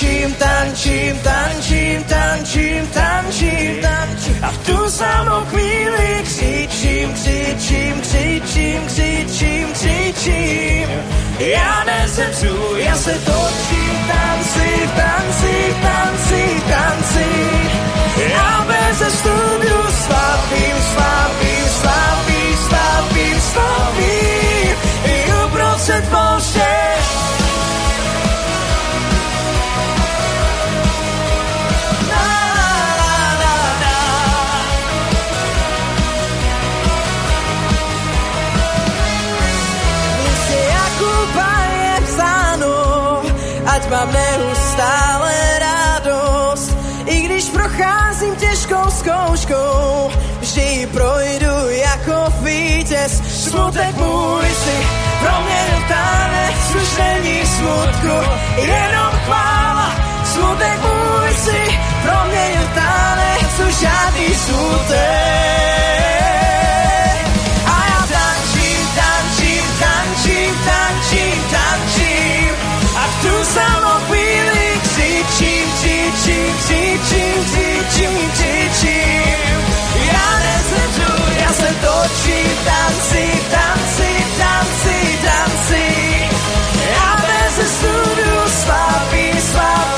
tančím, tančím, tančím, tančím, tančím, tančím. A v tu samou chvíli křičím, křičím, křičím, křičím, křičím. Já nezemřu, já se točím, tanci, tanci, tanci, tanci. Já bez studiu slavím, slavím, slavím, slavím, slavím. I uprostřed moře mám neustále radost, i když procházím těžkou zkouškou, vždy projdu jako vítěz. Smutek můj si proměnil tanec, už není smutku, jenom chvála. Smutek můj si proměnil tanec, už žádný smutek. A já tančím, tančím, tančím, tančím, tančím tu samopíli křičím, křičím, křičím, křičím, křičím. Já nezleču, já se točím, tanci, tanci, tanci, tanci. Já bez studu slabý, slabý.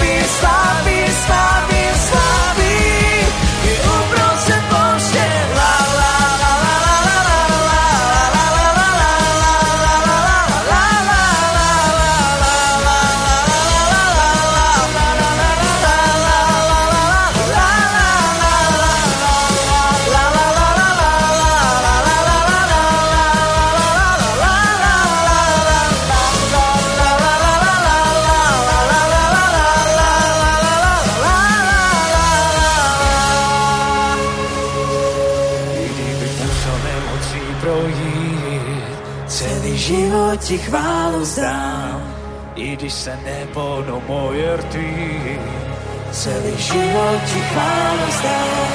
život ti chválu zdám.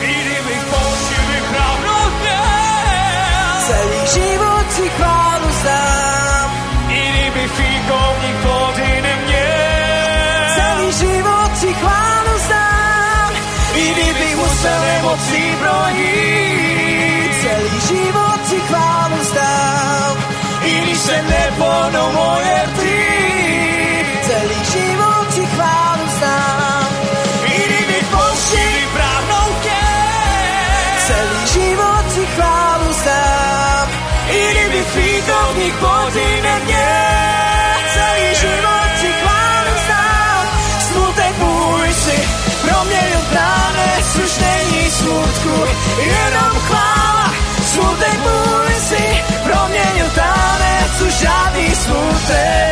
I kdybych použil celý život ti chválu zdám. I kdyby fíkovník plody neměl, celý život ti chválu zdám. I kdybych musel emocí projít. celý život ti chválu zdám. I když se neponou moje ty jejich podíne. Celý život ti chválem stát, smutek můj si proměnil už není smutku, jenom chvála. Smutek můj si proměnil tánec, už žádný smutek.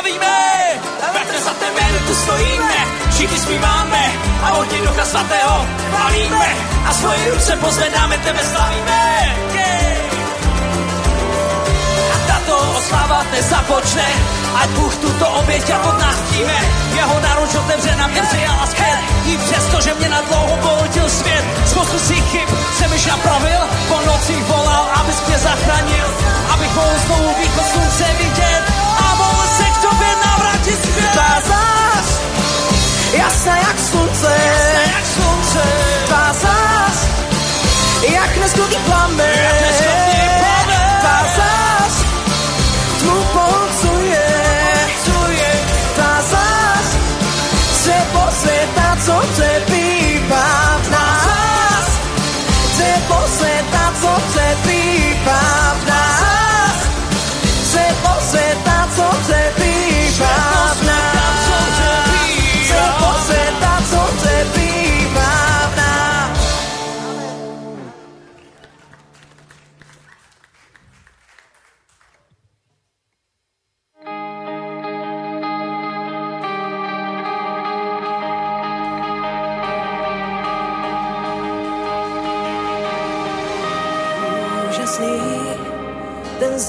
Chlavíme. Petr za tebe tu stojíme, všichni zpíváme a ohně Ducha Svatého chválíme a svoje ruce pozvedáme, tebe slavíme. Yeah. A tato oslava nezapočne, ať Bůh tuto oběť jako nás přijme. Jeho naruč otevře na mě přijala zpět. I přesto, že mě na dlouho polotil svět. Spoustu svých chyb jsem již napravil, po nocích volal, abys mě zachránil. Abych mohl znovu východ slunce vidět navrátit zpět. Tvá zás, jasná jak slunce, Jak slunce, tvá zás, jak neskutý plamen, Jak neskutý plamen. tvá zás, tmu polcuje, co je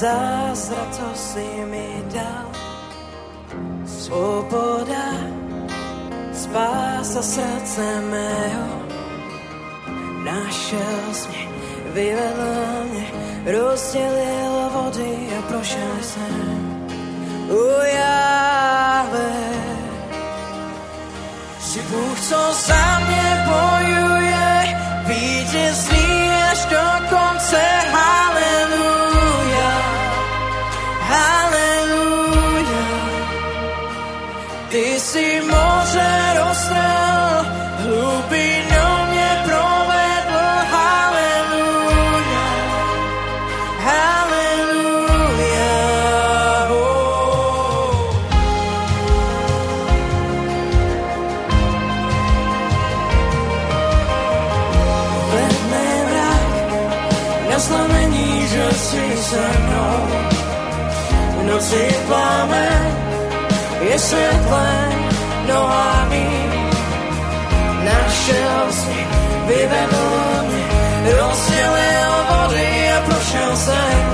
zázrak, co si mi dal. Svoboda, spása srdce mého. Našel jsi mě, vyvedl mě, rozdělil vody a prošel jsem. Ujáve, Jsi Bůh, co za mě bojuje, vítězný až do konce. Haleluja, haleluja. Ty jsi moře noci plamen je světlem nohami. Našel jsi, vyvedl mě, rozdělil vody a prošel jsem.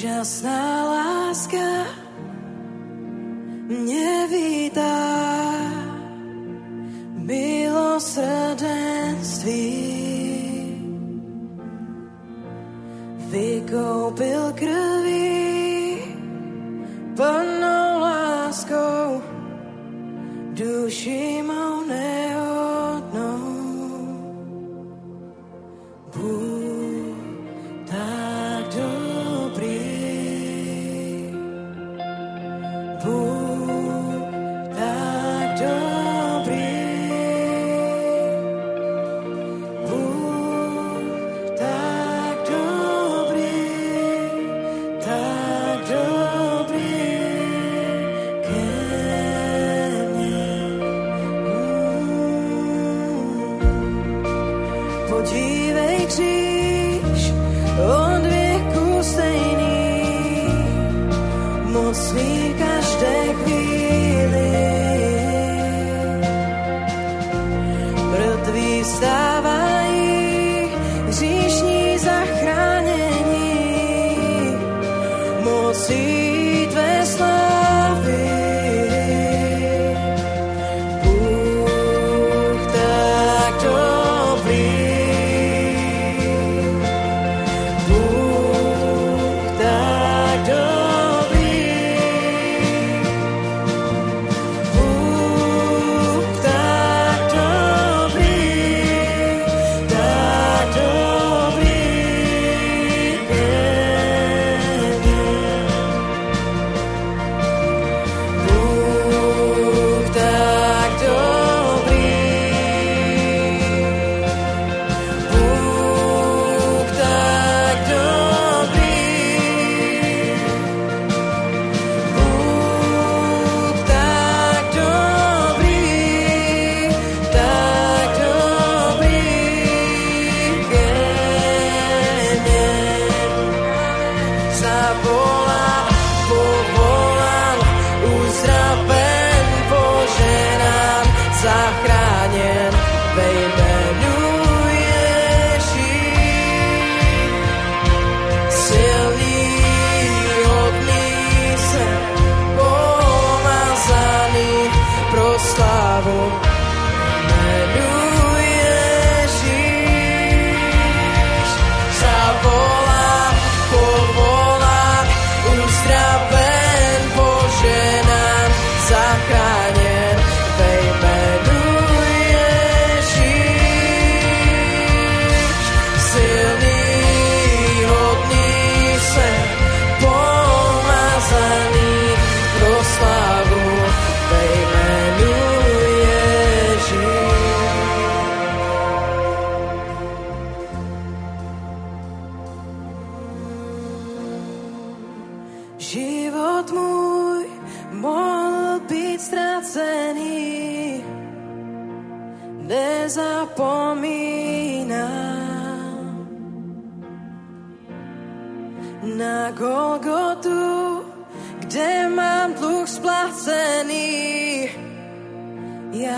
Úžasná láska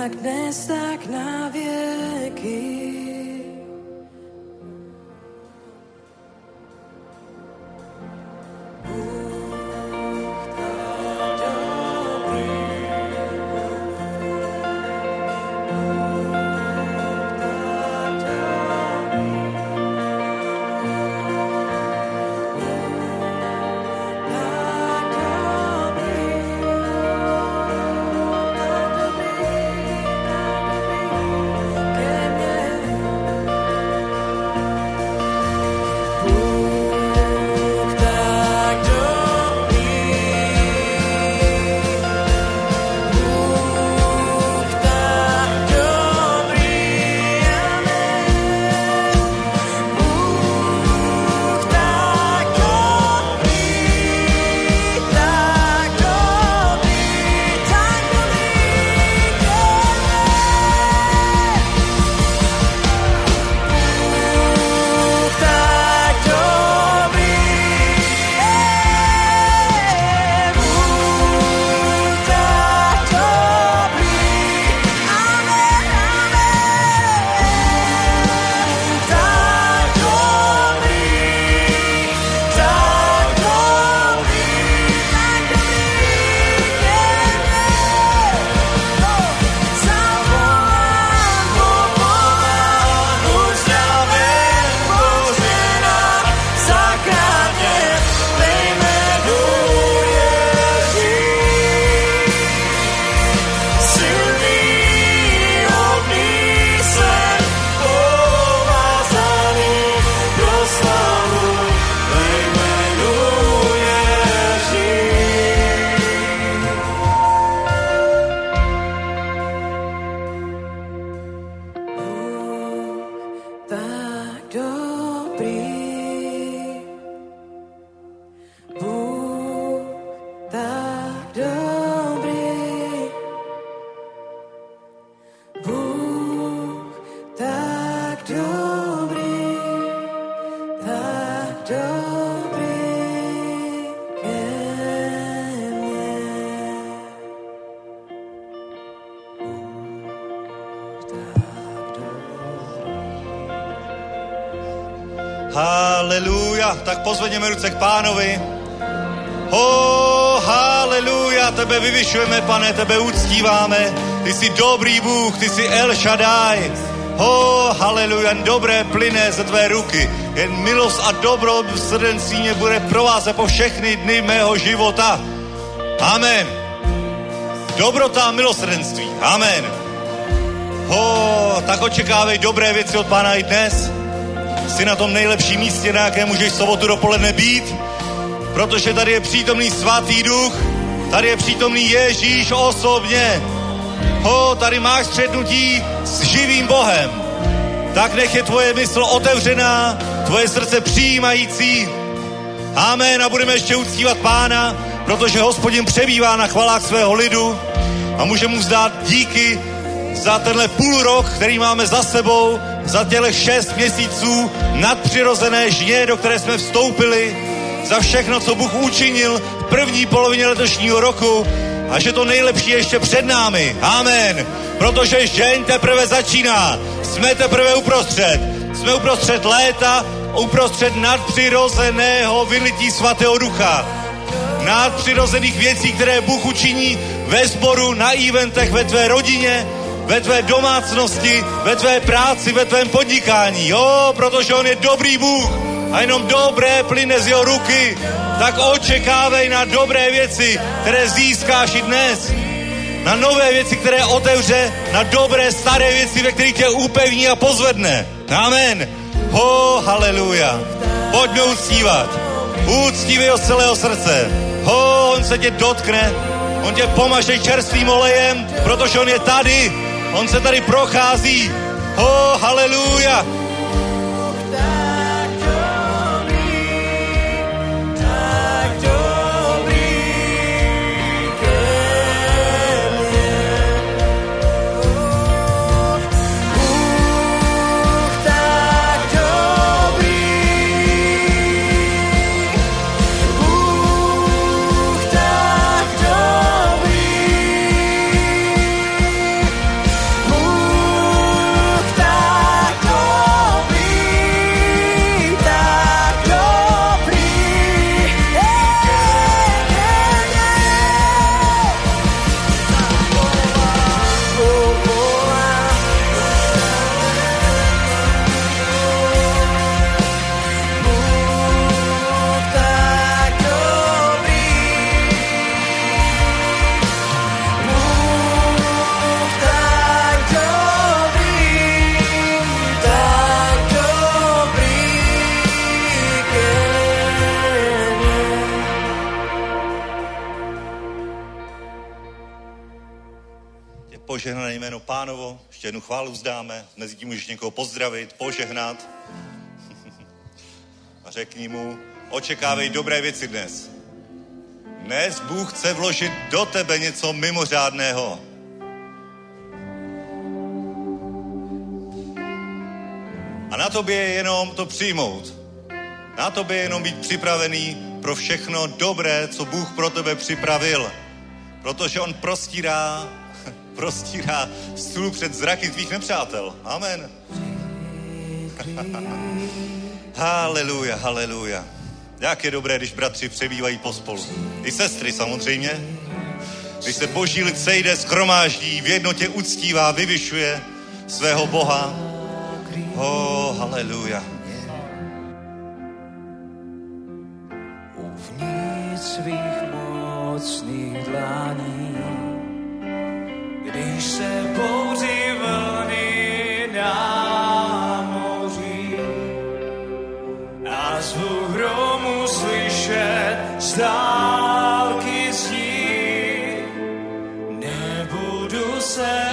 jak dnes, tak na věky. Tak pozvedněme ruce k pánovi. Oh, haleluja, tebe vyvyšujeme, pane, tebe uctíváme. Ty jsi dobrý Bůh, ty jsi El Shaddai. Oh, haleluja, jen dobré plyne ze tvé ruky. Jen milost a dobro srdenství mě bude provázet po všechny dny mého života. Amen. Dobrota a milosrdenství. Amen. Oh, tak očekávej dobré věci od pána i dnes. Jsi na tom nejlepším místě, na jaké můžeš sobotu dopoledne být, protože tady je přítomný svatý duch, tady je přítomný Ježíš osobně. Ho, tady máš střetnutí s živým Bohem. Tak nech je tvoje mysl otevřená, tvoje srdce přijímající. Amen a budeme ještě uctívat pána, protože hospodin přebývá na chvalách svého lidu a může mu vzdát díky za tenhle půl rok, který máme za sebou, za těle šest měsíců nadpřirozené žně, do které jsme vstoupili, za všechno, co Bůh učinil v první polovině letošního roku a že to nejlepší je ještě před námi. Amen. Protože žeň teprve začíná. Jsme teprve uprostřed. Jsme uprostřed léta, uprostřed nadpřirozeného vylití svatého ducha nadpřirozených věcí, které Bůh učiní ve sboru, na eventech, ve tvé rodině, ve tvé domácnosti, ve tvé práci, ve tvém podnikání. Jo, protože On je dobrý Bůh a jenom dobré plyne z jeho ruky. Tak očekávej na dobré věci, které získáš i dnes. na nové věci, které otevře, na dobré staré věci, ve kterých tě upevní a pozvedne. Amen. Ho, haleluja. Pojďme uctívat. Uctívej ho z celého srdce. Ho, on se tě dotkne, on tě pomaže čerstvým olejem, protože on je tady. On se tady prochází. Ho, haleluja. Ještě jednu chválu vzdáme, mezi tím můžeš někoho pozdravit, požehnat a řekni mu, očekávej dobré věci dnes. Dnes Bůh chce vložit do tebe něco mimořádného. A na tobě je jenom to přijmout. Na tobě je jenom být připravený pro všechno dobré, co Bůh pro tebe připravil. Protože On prostírá, prostírá stůl před zraky tvých nepřátel. Amen. Haleluja, haleluja. Jak je dobré, když bratři přebývají pospolu. I sestry samozřejmě. Když se boží lid sejde, skromáždí, v jednotě uctívá, vyvyšuje svého Boha. Oh, haleluja. uvnitř svých mocných dlaní. Když se bouří vlny na moři a zvuk hromu slyšet z dálky zní, nebudu se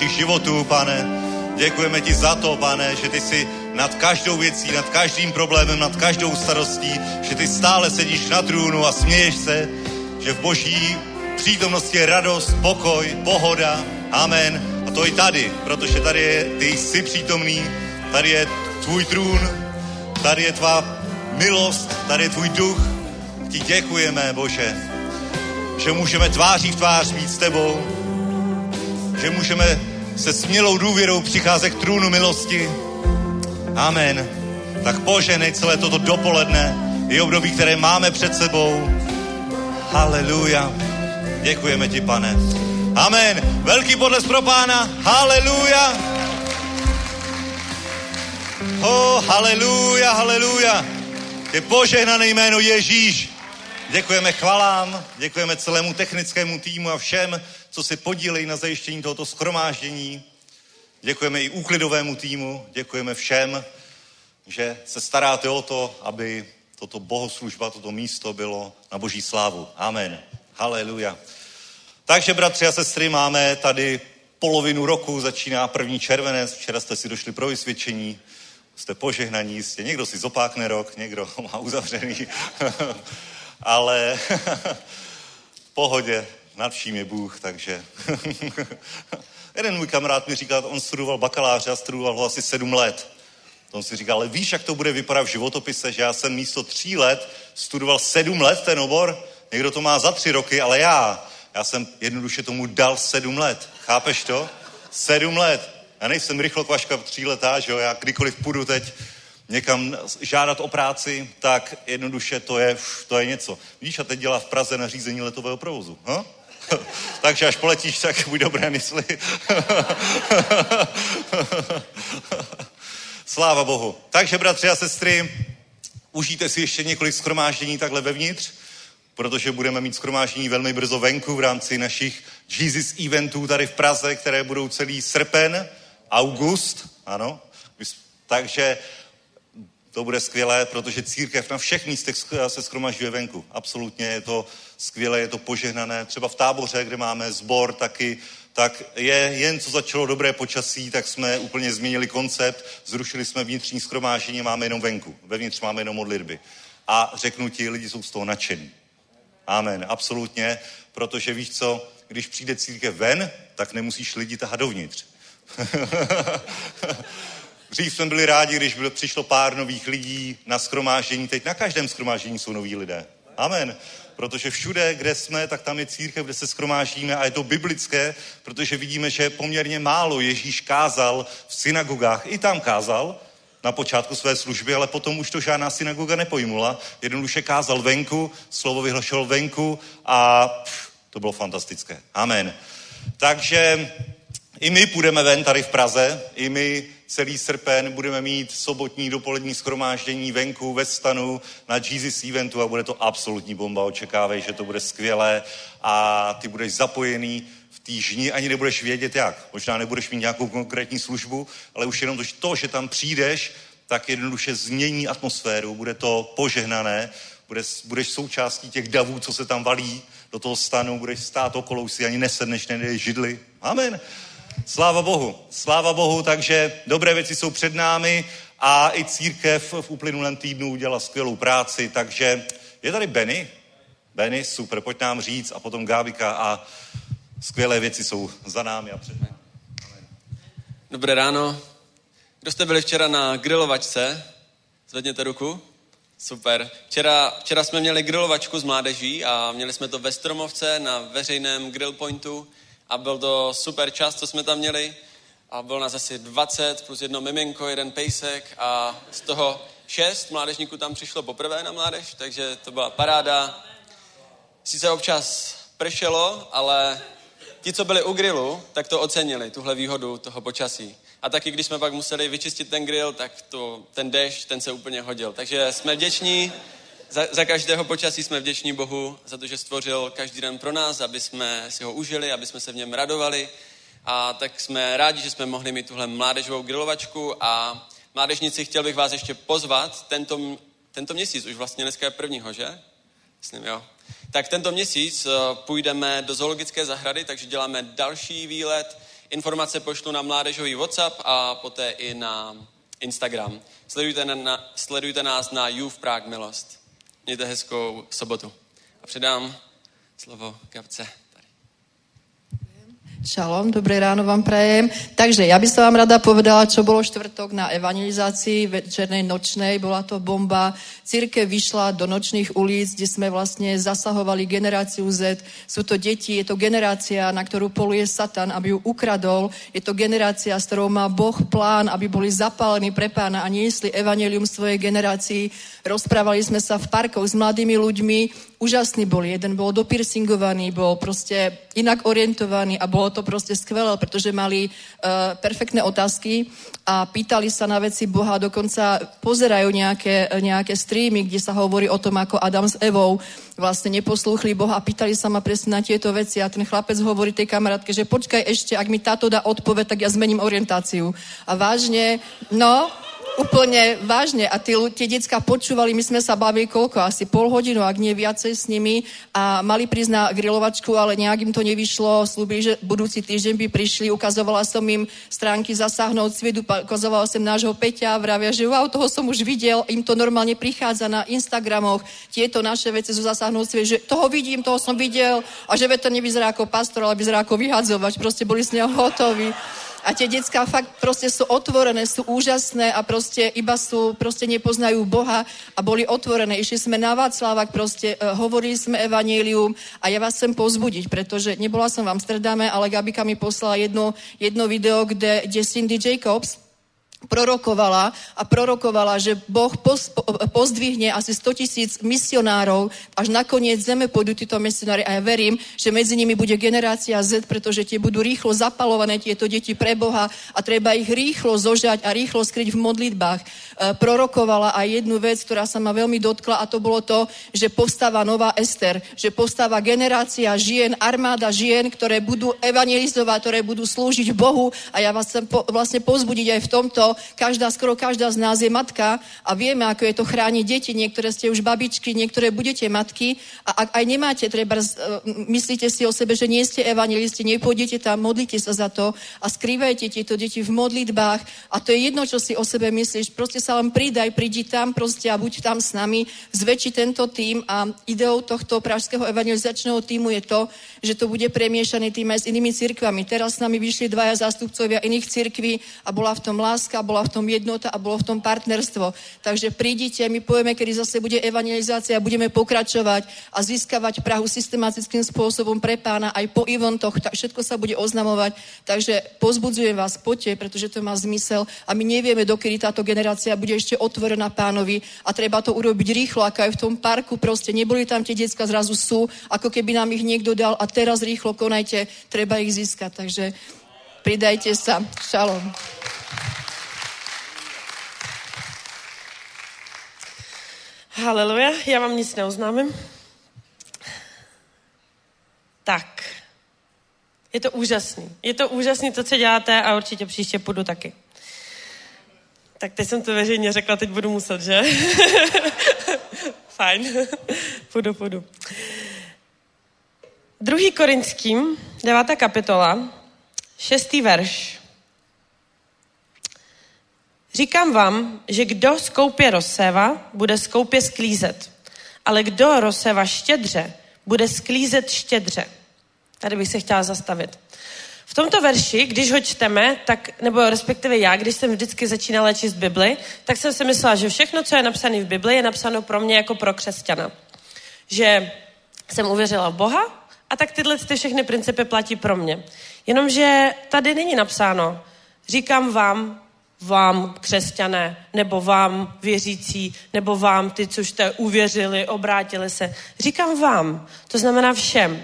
našich životů, pane. Děkujeme ti za to, pane, že ty jsi nad každou věcí, nad každým problémem, nad každou starostí, že ty stále sedíš na trůnu a směješ se, že v boží přítomnosti je radost, pokoj, pohoda. Amen. A to i tady, protože tady je, ty jsi přítomný, tady je tvůj trůn, tady je tvá milost, tady je tvůj duch. Ti děkujeme, Bože, že můžeme tváří v tvář být s tebou, že můžeme se smělou důvěrou přicházet k trůnu milosti. Amen. Tak poženej celé toto dopoledne i období, které máme před sebou. Haleluja. Děkujeme ti, pane. Amen. Velký podles pro pána. Haleluja. Oh, haleluja, haleluja. Je požehnané jméno Ježíš. Děkujeme chvalám, děkujeme celému technickému týmu a všem, co se podílejí na zajištění tohoto skromáždění. Děkujeme i úklidovému týmu, děkujeme všem, že se staráte o to, aby toto bohoslužba, toto místo bylo na boží slávu. Amen. Haleluja. Takže, bratři a sestry, máme tady polovinu roku, začíná první červenec, včera jste si došli pro vysvědčení, jste požehnaní jistě, někdo si zopákne rok, někdo ho má uzavřený, ale pohodě, nad vším je Bůh, takže jeden můj kamarád mi říkal, on studoval bakaláře a studoval ho asi sedm let. To on si říkal, ale víš, jak to bude vypadat v životopise, že já jsem místo tří let studoval sedm let ten obor, někdo to má za tři roky, ale já, já jsem jednoduše tomu dal sedm let. Chápeš to? Sedm let. Já nejsem rychlokvaška tříletá, že jo, já kdykoliv půjdu teď někam žádat o práci, tak jednoduše to je, to je něco. Víš, a teď dělá v Praze na řízení letového provozu. Ha? Takže až poletíš, tak buď dobré mysli. Sláva Bohu. Takže, bratři a sestry, užijte si ještě několik skromáždění takhle vevnitř, protože budeme mít skromáždění velmi brzo venku v rámci našich Jesus eventů tady v Praze, které budou celý srpen, august, ano. Takže to bude skvělé, protože církev na všech místech se schromažďuje venku. Absolutně je to skvělé, je to požehnané. Třeba v táboře, kde máme sbor taky, tak je jen co začalo dobré počasí, tak jsme úplně změnili koncept, zrušili jsme vnitřní schromáždění, máme jenom venku. Vevnitř máme jenom modlitby. A řeknu ti, lidi jsou z toho nadšení. Amen, absolutně, protože víš co, když přijde církev ven, tak nemusíš lidi tahat dovnitř. Dřív jsme byli rádi, když bylo, přišlo pár nových lidí na skromáždění. Teď na každém skromáždění jsou noví lidé. Amen. Protože všude, kde jsme, tak tam je církev, kde se skromáždíme a je to biblické, protože vidíme, že poměrně málo Ježíš kázal v synagogách. I tam kázal na počátku své služby, ale potom už to žádná synagoga nepojmula. Jednoduše kázal venku, slovo vyhlašoval venku a pff, to bylo fantastické. Amen. Takže i my půjdeme ven tady v Praze, i my celý srpen budeme mít sobotní dopolední schromáždění venku ve stanu na Jesus eventu a bude to absolutní bomba. Očekávej, že to bude skvělé a ty budeš zapojený v týždni, ani nebudeš vědět jak. Možná nebudeš mít nějakou konkrétní službu, ale už jenom to, že tam přijdeš, tak jednoduše změní atmosféru, bude to požehnané, budeš, budeš součástí těch davů, co se tam valí do toho stanu, budeš stát okolo, už si ani nesedneš, nejdeš židli. Amen. Sláva Bohu, sláva Bohu, takže dobré věci jsou před námi a i církev v uplynulém týdnu udělala skvělou práci, takže je tady Benny. Benny, super, pojď nám říct a potom Gábika a skvělé věci jsou za námi a před námi. Dobré ráno. Kdo jste byli včera na grilovačce? Zvedněte ruku. Super. Včera, včera jsme měli grilovačku s mládeží a měli jsme to ve Stromovce na veřejném grill pointu a byl to super čas, co jsme tam měli. A byl nás asi 20 plus jedno miminko, jeden pejsek a z toho šest mládežníků tam přišlo poprvé na mládež, takže to byla paráda. Sice občas pršelo, ale ti, co byli u grillu, tak to ocenili, tuhle výhodu toho počasí. A taky, když jsme pak museli vyčistit ten grill, tak to, ten dešť, ten se úplně hodil. Takže jsme vděční, za, za každého počasí jsme vděční Bohu za to, že stvořil každý den pro nás, aby jsme si ho užili, aby jsme se v něm radovali. A tak jsme rádi, že jsme mohli mít tuhle mládežovou grilovačku a mládežníci, chtěl bych vás ještě pozvat tento, tento měsíc, už vlastně dneska je prvního, že? Myslím, jo. Tak tento měsíc eh, půjdeme do zoologické zahrady, takže děláme další výlet. Informace pošlu na mládežový WhatsApp a poté i na Instagram. Sledujte, na, sledujte nás na Youth Prague Milost. Mějte hezkou sobotu. A předám slovo Gabce. Šalom, dobré ráno vám prajem. Takže ja by som vám rada povedala, čo bolo štvrtok na evangelizácii večernej nočnej. Bola to bomba. Církev vyšla do nočných ulic, kde sme vlastne zasahovali generáciu Z. Sú to deti, je to generácia, na ktorú poluje Satan, aby ju ukradol. Je to generácia, s ktorou má Boh plán, aby boli zapálení pre pána a niesli evangelium svojej generácii. Rozprávali sme sa v parkoch s mladými ľuďmi, úžasní boli. Jeden bol dopiercingovaný, bol proste inak orientovaný a bolo to proste skvelé, pretože mali uh, perfektné otázky a pýtali sa na veci Boha, dokonca pozerajú nejaké, nejaké streamy, kde sa hovorí o tom, ako Adam s Evou vlastne neposlúchli Boha a pýtali sa ma presne na tieto veci a ten chlapec hovorí tej kamarátke, že počkaj ešte, ak mi táto dá odpoveď, tak ja zmením orientáciu. A vážne, no, Úplne vážne. A tí, tie detská počúvali, my sme sa bavili koľko? Asi pol hodinu, ak nie viacej s nimi. A mali na grilovačku, ale nejak im to nevyšlo. Slúbili, že budúci týždeň by prišli. Ukazovala som im stránky zasáhnout sviedu. Ukazovala som nášho Peťa. Vravia, že wow, toho som už videl. Im to normálne prichádza na Instagramoch. Tieto naše veci sú zasáhnout sviedu. Že toho vidím, toho som videl. A že to nevyzerá ako pastor, ale vyzerá ako vyhadzovač. Proste boli s neho hotoví. A tie detská fakt proste sú otvorené, sú úžasné a proste iba sú, proste nepoznajú Boha a boli otvorené. Išli sme na Václavak, proste uh, hovorili sme evanílium a ja vás chcem pozbudiť, pretože nebola som v Amsterdame, ale Gabika mi poslala jedno, jedno video, kde, kde Cindy Jacobs prorokovala a prorokovala, že Boh pozdvihne asi 100 tisíc misionárov, až nakoniec zeme pôjdu títo misionári a ja verím, že medzi nimi bude generácia Z, pretože tie budú rýchlo zapalované tieto deti pre Boha a treba ich rýchlo zožať a rýchlo skryť v modlitbách. E, prorokovala aj jednu vec, ktorá sa ma veľmi dotkla a to bolo to, že povstáva nová Ester, že povstáva generácia žien, armáda žien, ktoré budú evangelizovať, ktoré budú slúžiť Bohu a ja vás chcem po, vlastne pozbudiť aj v tomto, každá, skoro každá z nás je matka a vieme, ako je to chrániť deti. Niektoré ste už babičky, niektoré budete matky a ak aj nemáte, treba, e, myslíte si o sebe, že nie ste evangelisti, nepôjdete tam, modlite sa za to a skrývajte tieto deti v modlitbách a to je jedno, čo si o sebe myslíš. Proste sa len pridaj, prídi tam proste a buď tam s nami, zväčši tento tým a ideou tohto pražského evangelizačného týmu je to, že to bude premiešaný tým aj s inými cirkvami. Teraz s nami vyšli dvaja zástupcovia iných cirkví a bola v tom láska a bola v tom jednota a bolo v tom partnerstvo. Takže prídite, my povieme, kedy zase bude evangelizácia a budeme pokračovať a získavať Prahu systematickým spôsobom pre pána aj po eventoch, tak všetko sa bude oznamovať. Takže pozbudzujem vás, poďte, pretože to má zmysel a my nevieme, dokedy táto generácia bude ešte otvorená pánovi a treba to urobiť rýchlo, ako aj v tom parku proste. Neboli tam tie detská, zrazu sú, ako keby nám ich niekto dal a teraz rýchlo konajte, treba ich získať. Takže pridajte sa. Šalom. Haleluja, já vám nic neoznámím. Tak, je to úžasný. Je to úžasný to, co děláte a určitě příště půjdu taky. Tak teď jsem to veřejně řekla, teď budu muset, že? Fajn. půjdu, půjdu. Druhý Korinským, devátá kapitola, šestý verš. Říkám vám, že kdo skoupě rozséva, bude skoupě sklízet. Ale kdo rozséva štědře, bude sklízet štědře. Tady bych se chtěla zastavit. V tomto verši, když ho čteme, tak, nebo respektive já, když jsem vždycky začínala číst Bibli, tak jsem si myslela, že všechno, co je napsané v Bibli, je napsáno pro mě jako pro křesťana. Že jsem uvěřila v Boha a tak tyhle ty všechny principy platí pro mě. Jenomže tady není napsáno, říkám vám, vám křesťané, nebo vám věřící, nebo vám ty, co jste uvěřili, obrátili se. Říkám vám, to znamená všem.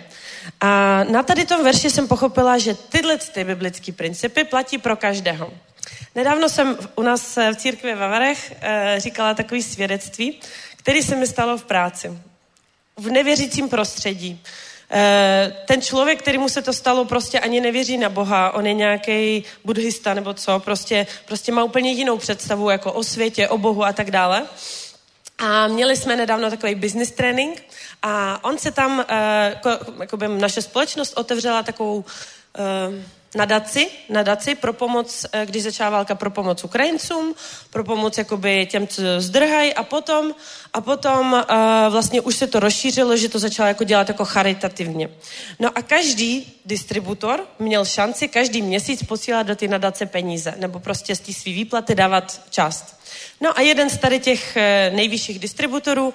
A na tady tom verši jsem pochopila, že tyhle ty biblické principy platí pro každého. Nedávno jsem u nás v církvi ve Varech eh, říkala takový svědectví, který se mi stalo v práci. V nevěřícím prostředí. Eh, ten člověk, který mu se to stalo, prostě ani nevěří na Boha, on je nějaký buddhista nebo co, prostě, prostě má úplně jinou představu jako o světě, o Bohu a tak dále. A měli jsme nedávno takový business training a on se tam, uh, jako by naše společnost otevřela takovou uh, nadaci, nadaci pro pomoc, eh, když začala válka, pro pomoc Ukrajincům, pro pomoc jakoby těm, co zdrhají a potom, a potom uh, vlastně už se to rozšířilo, že to začalo jako dělat jako charitativně. No a každý distributor měl šanci každý měsíc posílat do ty nadace peníze, nebo prostě z té svý výplaty dávat část. No a jeden z tady těch nejvyšších distributorů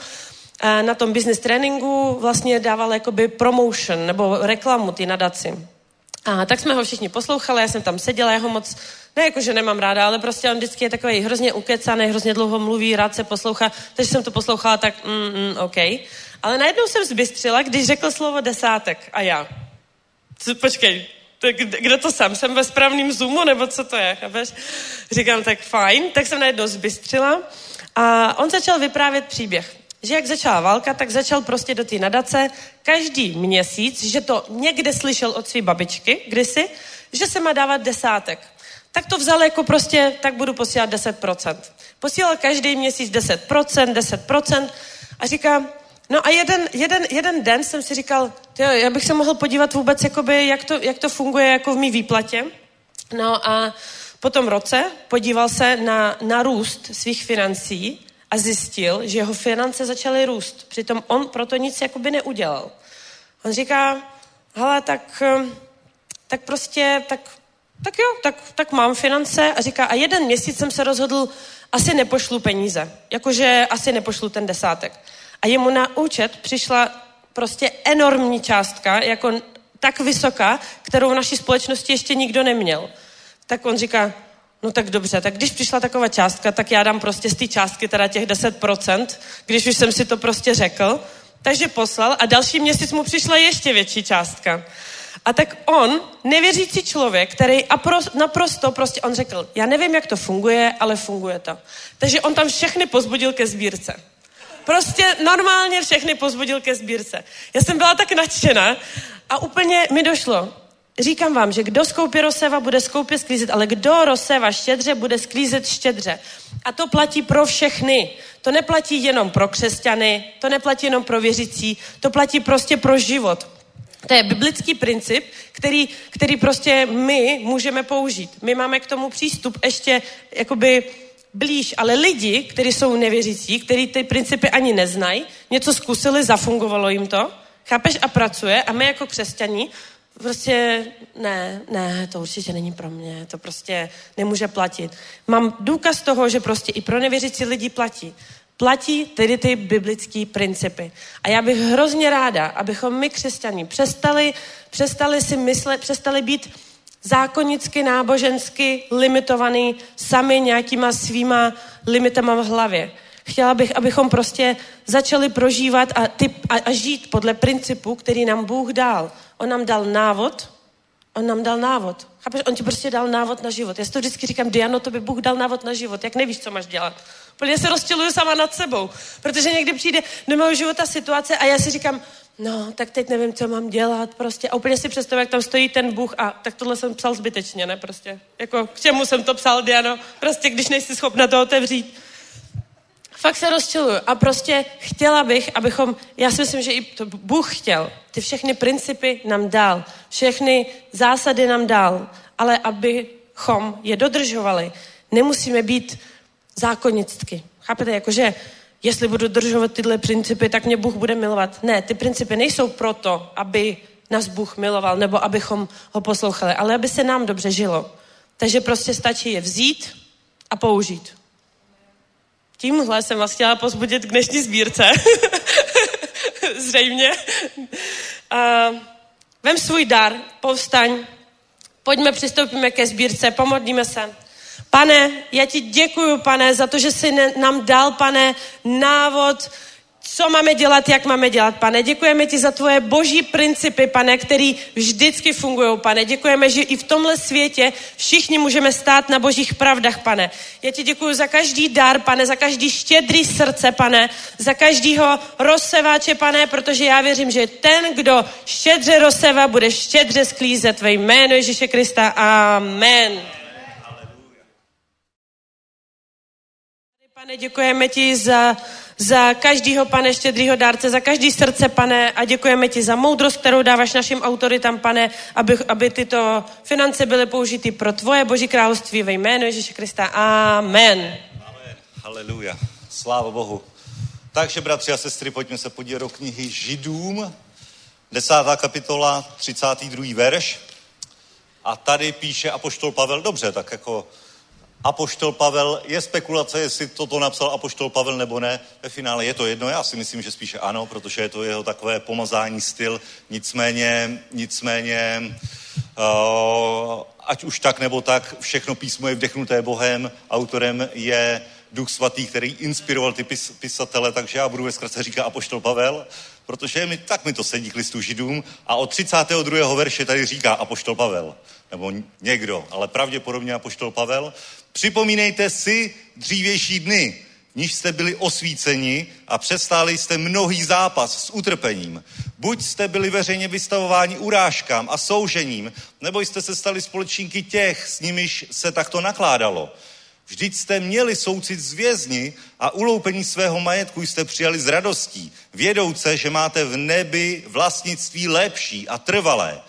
na tom business tréninku vlastně dával jakoby promotion nebo reklamu ty nadaci. A tak jsme ho všichni poslouchali, já jsem tam seděla, já ho moc, ne jako, že nemám ráda, ale prostě on vždycky je takový hrozně ukecaný, hrozně dlouho mluví, rád se poslouchá, takže jsem to poslouchala tak, mm, mm, OK. Ale najednou jsem zbystřila, když řekl slovo desátek a já. Co, počkej, kde to jsem? Jsem ve správném zoomu, nebo co to je? Chápeš? Říkám, tak fajn. Tak jsem najednou zbystřila a on začal vyprávět příběh že jak začala válka, tak začal prostě do té nadace každý měsíc, že to někde slyšel od své babičky kdysi, že se má dávat desátek. Tak to vzal jako prostě, tak budu posílat 10%. Posílal každý měsíc 10%, 10% a říká, no a jeden, jeden, jeden den jsem si říkal, tyjo, já bych se mohl podívat vůbec, jakoby, jak, to, jak to funguje jako v mý výplatě. No a po tom roce podíval se na, na růst svých financí a zjistil, že jeho finance začaly růst. Přitom on proto nic jakoby neudělal. On říká, hele, tak, ehm, tak prostě, tak, tak jo, tak, tak mám finance a říká, a jeden měsíc jsem se rozhodl, asi nepošlu peníze, jakože asi nepošlu ten desátek. A jemu na účet přišla prostě enormní částka, jako tak vysoká, kterou v naší společnosti ještě nikdo neměl. Tak on říká, No tak dobře, tak když přišla taková částka, tak já dám prostě z té částky teda těch 10%, když už jsem si to prostě řekl. Takže poslal a další měsíc mu přišla ještě větší částka. A tak on, nevěřící člověk, který naprosto prostě, on řekl, já nevím, jak to funguje, ale funguje to. Takže on tam všechny pozbudil ke sbírce. Prostě normálně všechny pozbudil ke sbírce. Já jsem byla tak nadšená a úplně mi došlo, Říkám vám, že kdo skoupí rozséva, bude skoupě sklízet, ale kdo rozséva štědře, bude sklízet štědře. A to platí pro všechny. To neplatí jenom pro křesťany, to neplatí jenom pro věřící, to platí prostě pro život. To je biblický princip, který, který prostě my můžeme použít. My máme k tomu přístup ještě jakoby blíž, ale lidi, kteří jsou nevěřící, kteří ty principy ani neznají, něco zkusili, zafungovalo jim to, chápeš, a pracuje a my jako křesťani prostě ne, ne, to určitě není pro mě, to prostě nemůže platit. Mám důkaz toho, že prostě i pro nevěřící lidi platí. Platí tedy ty biblické principy. A já bych hrozně ráda, abychom my křesťaní přestali, přestali si myslet, přestali být zákonicky, nábožensky limitovaný sami nějakýma svýma limitama v hlavě. Chtěla bych, abychom prostě začali prožívat a, ty, a, a žít podle principu, který nám Bůh dal. On nám dal návod, on nám dal návod. Chápeš? On ti prostě dal návod na život. Já si to vždycky říkám, Diano, to by Bůh dal návod na život. Jak nevíš, co máš dělat? Úplně se rozčiluju sama nad sebou. Protože někdy přijde do mého života situace a já si říkám, no, tak teď nevím, co mám dělat prostě. A úplně si představuji, jak tam stojí ten Bůh a tak tohle jsem psal zbytečně, ne? Prostě. Jako, k čemu jsem to psal, Diano? Prostě, když nejsi schopna to otevřít. Fakt se rozčiluju. A prostě chtěla bych, abychom, já si myslím, že i to Bůh chtěl, ty všechny principy nám dal, všechny zásady nám dal, ale abychom je dodržovali, nemusíme být zákonnictví. Chápete, jakože jestli budu dodržovat tyhle principy, tak mě Bůh bude milovat. Ne, ty principy nejsou proto, aby nás Bůh miloval, nebo abychom ho poslouchali, ale aby se nám dobře žilo. Takže prostě stačí je vzít a použít. Tímhle jsem vás chtěla pozbudit k dnešní sbírce. Zřejmě. Uh, vem svůj dar, povstaň, pojďme, přistoupíme ke sbírce, pomodlíme se. Pane, já ti děkuju, pane, za to, že jsi nám dal, pane, návod, co máme dělat, jak máme dělat, pane. Děkujeme ti za tvoje boží principy, pane, který vždycky fungují, pane. Děkujeme, že i v tomhle světě všichni můžeme stát na božích pravdách, pane. Já ti děkuji za každý dar, pane, za každý štědrý srdce, pane, za každýho rozseváče, pane, protože já věřím, že ten, kdo štědře rozseva, bude štědře sklízet ve jménu Ježíše Krista. Amen. Pane, děkujeme ti za, za každýho, pane, štědrýho dárce, za každý srdce, pane, a děkujeme ti za moudrost, kterou dáváš našim autoritám, pane, aby, aby tyto finance byly použity pro tvoje boží království ve jménu Ježíše Krista. Amen. Amen. Haleluja. Sláva Bohu. Takže, bratři a sestry, pojďme se podívat do knihy Židům, 10. kapitola, 32. verš. A tady píše apoštol Pavel, dobře, tak jako Apoštol Pavel, je spekulace, jestli toto napsal Apoštol Pavel nebo ne. Ve finále je to jedno, já si myslím, že spíše ano, protože je to jeho takové pomazání styl. Nicméně, nicméně, uh, ať už tak nebo tak, všechno písmo je vdechnuté Bohem, autorem je Duch Svatý, který inspiroval ty pis, pisatele, takže já budu ve zkratce říkat Apoštol Pavel, protože mi, tak mi to sedí k listu Židům. A od 32. verše tady říká Apoštol Pavel, nebo někdo, ale pravděpodobně Apoštol Pavel. Připomínejte si dřívější dny, v níž jste byli osvíceni a přestáli jste mnohý zápas s utrpením. Buď jste byli veřejně vystavováni urážkám a soužením, nebo jste se stali společníky těch, s nimiž se takto nakládalo. Vždyť jste měli soucit z vězni a uloupení svého majetku jste přijali s radostí, vědouce, že máte v nebi vlastnictví lepší a trvalé.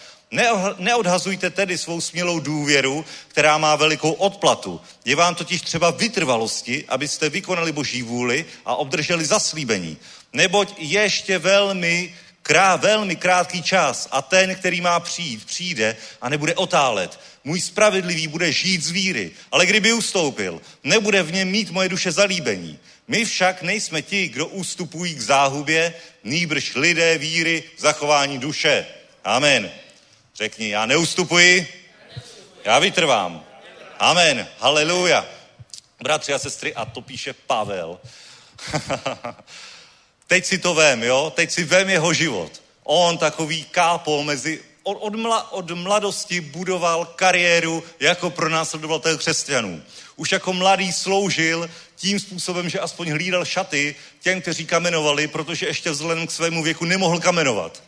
Neodhazujte tedy svou smělou důvěru, která má velikou odplatu. Je vám totiž třeba vytrvalosti, abyste vykonali boží vůli a obdrželi zaslíbení. Neboť ještě velmi krá, velmi krátký čas a ten, který má přijít, přijde a nebude otálet. Můj spravedlivý bude žít z víry, ale kdyby ustoupil, nebude v něm mít moje duše zalíbení. My však nejsme ti, kdo ústupují k záhubě, nýbrž lidé víry v zachování duše. Amen. Řekni, já neustupuji, já vytrvám. Amen. Haleluja. Bratři a sestry, a to píše Pavel. Teď si to vem, jo? Teď si vem jeho život. On takový kápol mezi od, mla, od mladosti budoval kariéru jako pronásledovatel křesťanů. Už jako mladý sloužil tím způsobem, že aspoň hlídal šaty těm, kteří kamenovali, protože ještě vzhledem k svému věku nemohl kamenovat.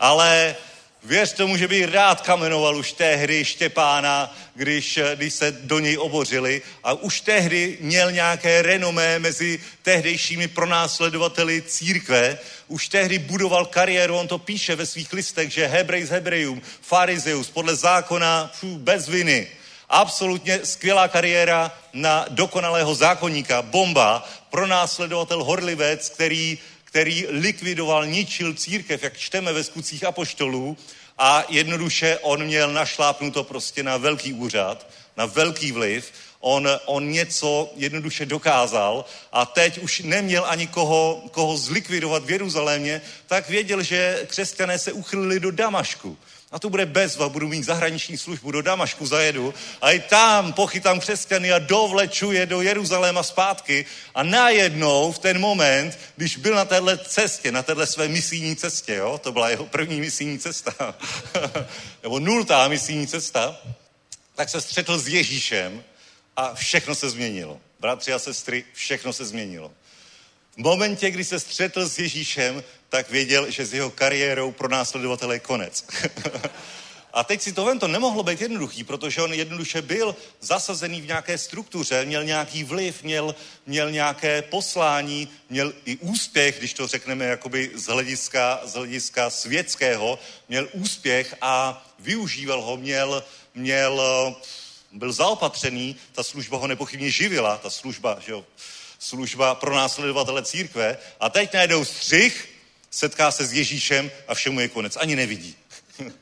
Ale Věř tomu, že bych rád kamenoval už tehdy Štěpána, když, když se do něj obořili a už tehdy měl nějaké renomé mezi tehdejšími pronásledovateli církve, už tehdy budoval kariéru, on to píše ve svých listech, že Hebrej z Hebrejům, Farizeus, podle zákona, fů, bez viny. Absolutně skvělá kariéra na dokonalého zákonníka, bomba, pronásledovatel horlivec, který který likvidoval, ničil církev, jak čteme ve skutcích apoštolů a jednoduše on měl našlápnuto prostě na velký úřad, na velký vliv, on, on něco jednoduše dokázal a teď už neměl ani koho, koho zlikvidovat v Jeruzalémě, tak věděl, že křesťané se uchylili do Damašku. A to bude bezva, budu mít zahraniční službu, do Damašku zajedu a i tam pochytám křesťany a dovleču je do Jeruzaléma zpátky a najednou v ten moment, když byl na téhle cestě, na téhle své misijní cestě, jo, to byla jeho první misijní cesta, nebo nultá misijní cesta, tak se střetl s Ježíšem a všechno se změnilo. Bratři a sestry, všechno se změnilo. V momentě, kdy se střetl s Ježíšem, tak věděl, že s jeho kariérou pro následovatele je konec. A teď si to to nemohlo být jednoduchý, protože on jednoduše byl zasazený v nějaké struktuře, měl nějaký vliv, měl, měl nějaké poslání, měl i úspěch, když to řekneme jakoby z hlediska, z hlediska světského, měl úspěch a využíval ho, měl, měl, byl zaopatřený, ta služba ho nepochybně živila, ta služba, že jo, služba pro následovatele církve a teď najednou střih, setká se s Ježíšem a všemu je konec. Ani nevidí.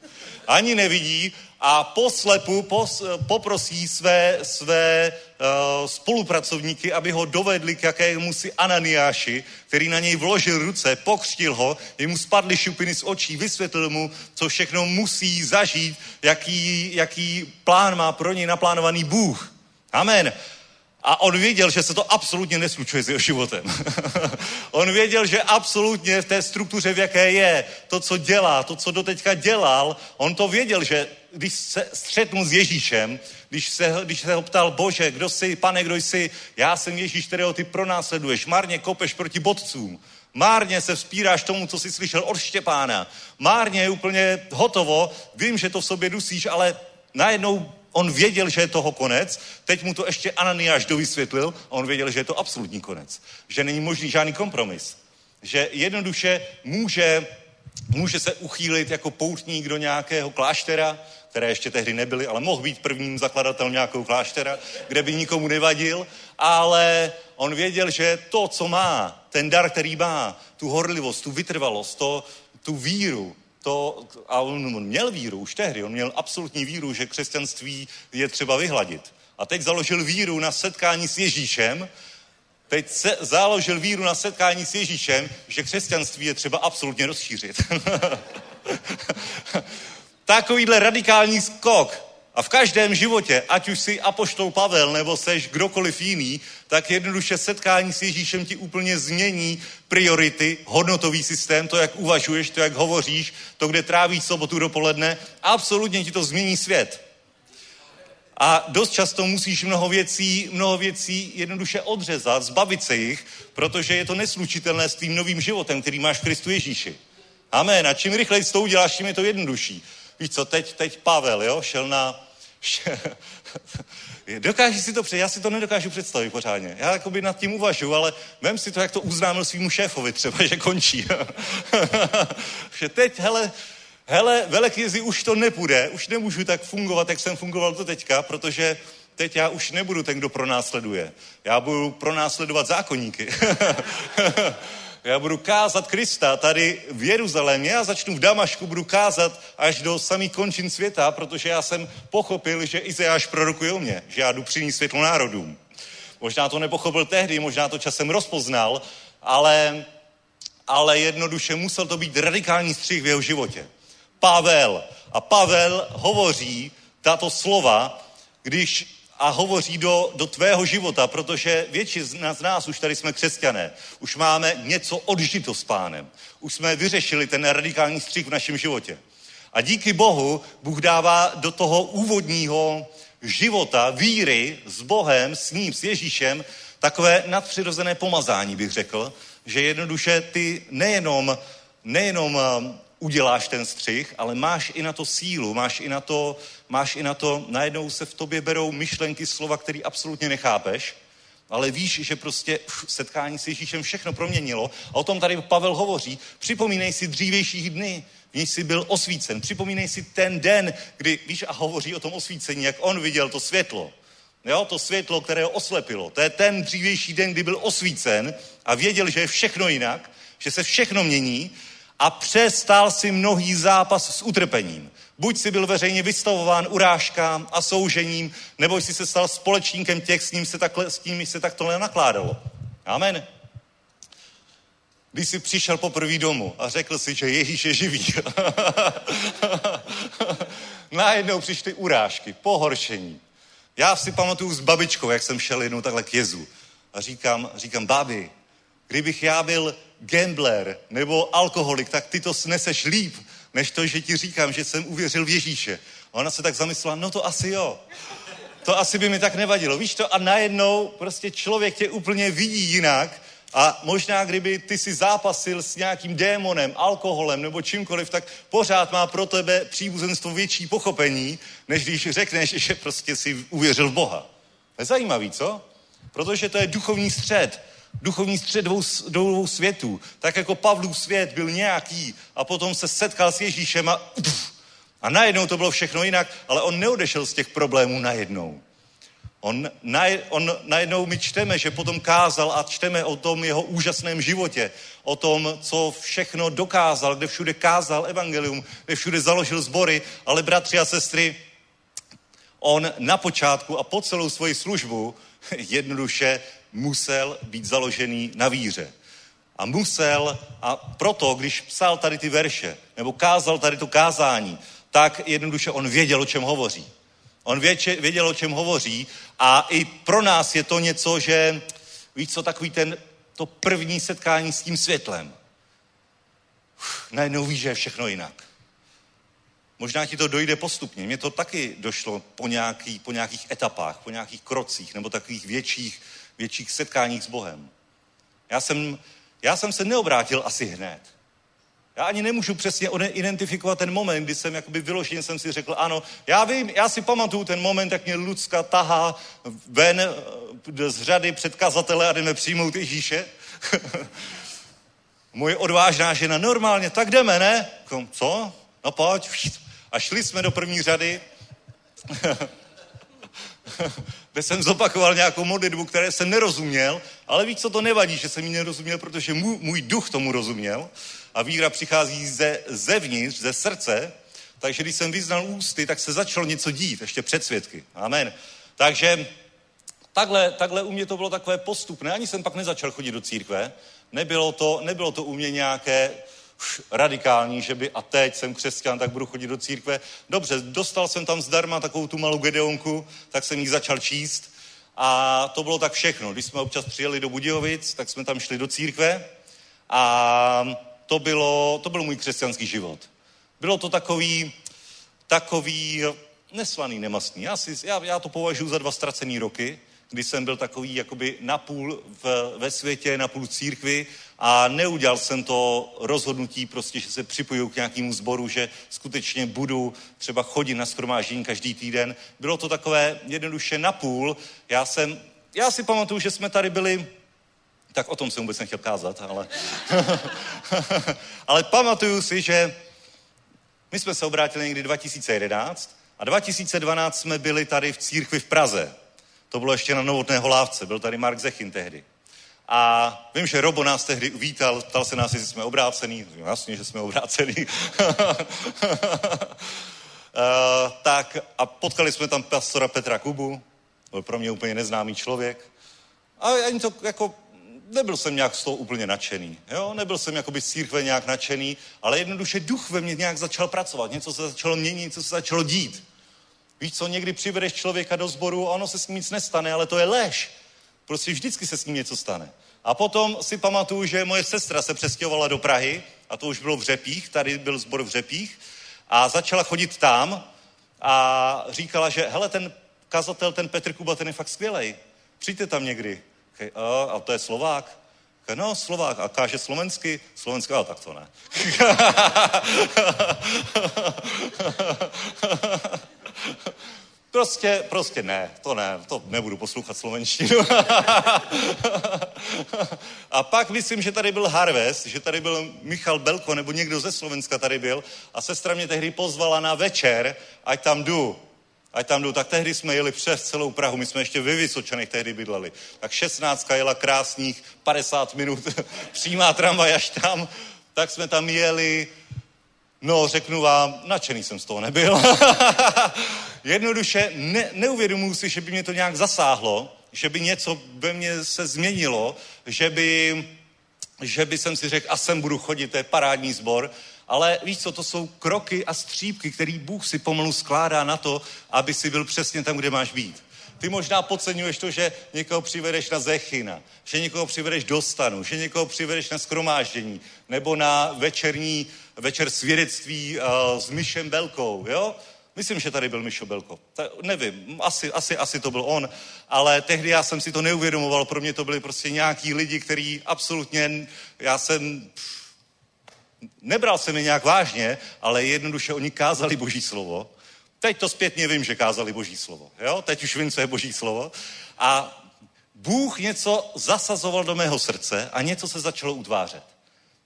Ani nevidí a poslepu pos, poprosí své, své uh, spolupracovníky, aby ho dovedli k jakému si Ananiáši, který na něj vložil ruce, pokřtil ho, jemu spadly šupiny z očí, vysvětlil mu, co všechno musí zažít, jaký, jaký plán má pro něj naplánovaný Bůh. Amen. A on věděl, že se to absolutně neslučuje s jeho životem. on věděl, že absolutně v té struktuře, v jaké je, to, co dělá, to, co doteďka dělal, on to věděl, že když se střetnul s Ježíšem, když se, když se ho ptal, bože, kdo jsi, pane, kdo jsi, já jsem Ježíš, kterého ty pronásleduješ, marně kopeš proti bodcům, Márně se vzpíráš tomu, co jsi slyšel od Štěpána. Márně je úplně hotovo, vím, že to v sobě dusíš, ale najednou on věděl, že je toho konec, teď mu to ještě Ananiáš dovysvětlil a on věděl, že je to absolutní konec. Že není možný žádný kompromis. Že jednoduše může, může se uchýlit jako poutník do nějakého kláštera, které ještě tehdy nebyly, ale mohl být prvním zakladatelem nějakého kláštera, kde by nikomu nevadil, ale on věděl, že to, co má, ten dar, který má, tu horlivost, tu vytrvalost, to, tu víru, to, a on měl víru už tehdy, on měl absolutní víru, že křesťanství je třeba vyhladit. A teď založil víru na setkání s Ježíšem, teď se založil víru na setkání s Ježíšem, že křesťanství je třeba absolutně rozšířit. Takovýhle radikální skok a v každém životě, ať už si apoštol Pavel nebo seš kdokoliv jiný, tak jednoduše setkání s Ježíšem ti úplně změní priority, hodnotový systém, to, jak uvažuješ, to, jak hovoříš, to, kde trávíš sobotu dopoledne, absolutně ti to změní svět. A dost často musíš mnoho věcí, mnoho věcí jednoduše odřezat, zbavit se jich, protože je to neslučitelné s tvým novým životem, který máš v Kristu Ježíši. Amen. A čím rychleji to uděláš, tím je to jednodušší. Víš co, teď, teď Pavel, jo, šel na, Dokážeš si to představit? Já si to nedokážu představit pořádně. Já jakoby nad tím uvažuji, ale vem si to, jak to uznámil svýmu šéfovi třeba, že končí. že teď, hele, hele, veleknězi, už to nepůjde, už nemůžu tak fungovat, jak jsem fungoval do teďka, protože teď já už nebudu ten, kdo pronásleduje. Já budu pronásledovat zákonníky. Já budu kázat Krista tady v Jeruzalémě, já začnu v Damašku, budu kázat až do samých končin světa, protože já jsem pochopil, že Izajáš prorokuje o mě, že já jdu přinést světlo národům. Možná to nepochopil tehdy, možná to časem rozpoznal, ale, ale jednoduše musel to být radikální střih v jeho životě. Pavel. A Pavel hovoří tato slova, když a hovoří do, do tvého života, protože většina z nás už tady jsme křesťané. Už máme něco odžito s pánem. Už jsme vyřešili ten radikální střih v našem životě. A díky Bohu Bůh dává do toho úvodního života, víry s Bohem, s ním, s Ježíšem, takové nadpřirozené pomazání, bych řekl, že jednoduše ty nejenom, nejenom uděláš ten střih, ale máš i na to sílu, máš i na to, máš i na to, najednou se v tobě berou myšlenky, slova, které absolutně nechápeš, ale víš, že prostě setkání s Ježíšem všechno proměnilo. A o tom tady Pavel hovoří. Připomínej si dřívějších dny, v níž jsi byl osvícen. Připomínej si ten den, kdy, víš, a hovoří o tom osvícení, jak on viděl to světlo. Jo, to světlo, které ho oslepilo. To je ten dřívější den, kdy byl osvícen a věděl, že je všechno jinak, že se všechno mění a přestal si mnohý zápas s utrpením. Buď si byl veřejně vystavován urážkám a soužením, nebo jsi se stal společníkem těch, s, ním se takhle, s nimi se takto nenakládalo. Amen. Když jsi přišel poprvé domů a řekl si, že Ježíš je živý. Najednou přišly urážky, pohoršení. Já si pamatuju s babičkou, jak jsem šel jednou takhle k Jezu. A říkám, říkám, babi, kdybych já byl gambler nebo alkoholik, tak ty to sneseš líp, než to, že ti říkám, že jsem uvěřil v Ježíše. A ona se tak zamyslela, no to asi jo. To asi by mi tak nevadilo. Víš to? A najednou prostě člověk tě úplně vidí jinak A možná, kdyby ty si zápasil s nějakým démonem, alkoholem nebo čímkoliv, tak pořád má pro tebe příbuzenstvo větší pochopení, než když řekneš, že prostě si uvěřil v Boha. To je zajímavý, co? Protože to je duchovní střed. Duchovní střed dvou, dvou světů. Tak jako Pavlův svět byl nějaký a potom se setkal s Ježíšem a, pff, a najednou to bylo všechno jinak, ale on neodešel z těch problémů najednou. On, naj, on najednou my čteme, že potom kázal a čteme o tom jeho úžasném životě, o tom, co všechno dokázal, kde všude kázal evangelium, kde všude založil sbory, ale bratři a sestry, on na počátku a po celou svoji službu jednoduše musel být založený na víře. A musel, a proto, když psal tady ty verše, nebo kázal tady to kázání, tak jednoduše on věděl, o čem hovoří. On věděl, o čem hovoří a i pro nás je to něco, že víš co, takový ten, to první setkání s tím světlem. Uf, najednou víš, že je všechno jinak. Možná ti to dojde postupně. Mně to taky došlo po, nějaký, po nějakých etapách, po nějakých krocích nebo takových větších, větších setkáních s Bohem. Já jsem, já jsem se neobrátil asi hned. Já ani nemůžu přesně identifikovat ten moment, kdy jsem jakoby vyloženě jsem si řekl, ano, já vím, já si pamatuju ten moment, jak mě Lucka tahá ven eh, z řady předkazatele a jdeme přijmout Ježíše. Moje odvážná žena, normálně, tak jdeme, ne? Co? No pojď. A šli jsme do první řady, kde jsem zopakoval nějakou modlitbu, které jsem nerozuměl, ale víš, co to nevadí, že jsem ji nerozuměl, protože můj, můj duch tomu rozuměl a víra přichází ze, zevnitř, ze srdce, takže když jsem vyznal ústy, tak se začalo něco dít, ještě před svědky. Amen. Takže takhle, takhle u mě to bylo takové postupné, ani jsem pak nezačal chodit do církve, nebylo to, nebylo to u mě nějaké radikální, že by a teď jsem křesťan, tak budu chodit do církve. Dobře, dostal jsem tam zdarma takovou tu malou gedeonku, tak jsem ji začal číst a to bylo tak všechno. Když jsme občas přijeli do Budějovic, tak jsme tam šli do církve a to, bylo, to byl můj křesťanský život. Bylo to takový, takový neslaný, nemastný. Já, si, já, já to považuji za dva ztracený roky, kdy jsem byl takový jakoby napůl v, ve světě, napůl v církvi a neudělal jsem to rozhodnutí prostě, že se připoju k nějakému sboru, že skutečně budu třeba chodit na schromáždění každý týden. Bylo to takové jednoduše napůl. Já jsem, já si pamatuju, že jsme tady byli tak o tom jsem vůbec nechtěl kázat, ale... ale pamatuju si, že my jsme se obrátili někdy 2011 a 2012 jsme byli tady v církvi v Praze. To bylo ještě na Novotné holávce, byl tady Mark Zechin tehdy. A vím, že Robo nás tehdy uvítal, ptal se nás, jestli jsme obrácený. Jasně, že jsme obrácený. uh, tak a potkali jsme tam pastora Petra Kubu, byl pro mě úplně neznámý člověk. A ani to jako nebyl jsem nějak z toho úplně nadšený. Jo? Nebyl jsem jakoby z církve nějak nadšený, ale jednoduše duch ve mně nějak začal pracovat. Něco se začalo měnit, něco se začalo dít. Víš co, někdy přivedeš člověka do sboru a ono se s ním nic nestane, ale to je lež. Prostě vždycky se s ním něco stane. A potom si pamatuju, že moje sestra se přestěhovala do Prahy, a to už bylo v Řepích, tady byl sbor v Řepích, a začala chodit tam a říkala, že hele, ten kazatel, ten Petr Kuba, ten je fakt skvělej. Přijďte tam někdy. A, to je Slovák? No, Slovák. A káže slovensky? Slovensky, ale tak to ne. Prostě, prostě ne, to ne, to nebudu poslouchat slovenštinu. a pak myslím, že tady byl Harvest, že tady byl Michal Belko, nebo někdo ze Slovenska tady byl a sestra mě tehdy pozvala na večer, ať tam jdu ať tam jdu. Tak tehdy jsme jeli přes celou Prahu, my jsme ještě ve Vysočanech tehdy bydleli. Tak 16 jela krásných 50 minut, přímá tramvaj až tam, tak jsme tam jeli, no řeknu vám, nadšený jsem z toho nebyl. Jednoduše ne, neuvědomuji si, že by mě to nějak zasáhlo, že by něco ve mně se změnilo, že by, že by jsem si řekl, a sem budu chodit, to je parádní sbor, ale víš co, to jsou kroky a střípky, který Bůh si pomalu skládá na to, aby si byl přesně tam, kde máš být. Ty možná podceňuješ to, že někoho přivedeš na Zechina, že někoho přivedeš do stanu, že někoho přivedeš na skromáždění, nebo na večerní, večer svědectví uh, s Myšem Belkou, jo? Myslím, že tady byl Mišo Belko. Ta, nevím, asi, asi, asi to byl on, ale tehdy já jsem si to neuvědomoval. Pro mě to byli prostě nějaký lidi, kteří absolutně, já jsem, pff, nebral jsem je nějak vážně, ale jednoduše oni kázali Boží slovo. Teď to zpětně vím, že kázali Boží slovo. Jo? Teď už vím, co je Boží slovo. A Bůh něco zasazoval do mého srdce a něco se začalo utvářet.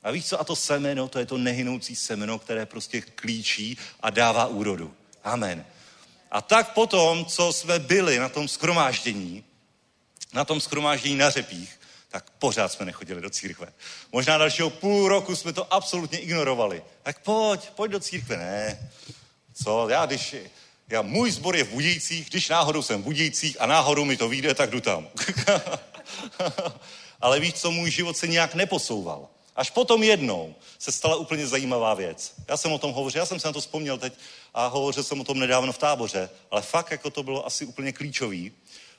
A víš co? A to semeno, to je to nehynoucí semeno, které prostě klíčí a dává úrodu. Amen. A tak potom, co jsme byli na tom skromáždění, na tom skromáždění na řepích, tak pořád jsme nechodili do církve. Možná dalšího půl roku jsme to absolutně ignorovali. Tak pojď, pojď do církve. Ne. Co, já když, já, můj sbor je v Budějcích, když náhodou jsem v Budějcích a náhodou mi to vyjde, tak jdu tam. Ale víš co, můj život se nějak neposouval. Až potom jednou se stala úplně zajímavá věc. Já jsem o tom hovořil, já jsem se na to vzpomněl teď a hovořil jsem o tom nedávno v táboře, ale fakt jako to bylo asi úplně klíčový.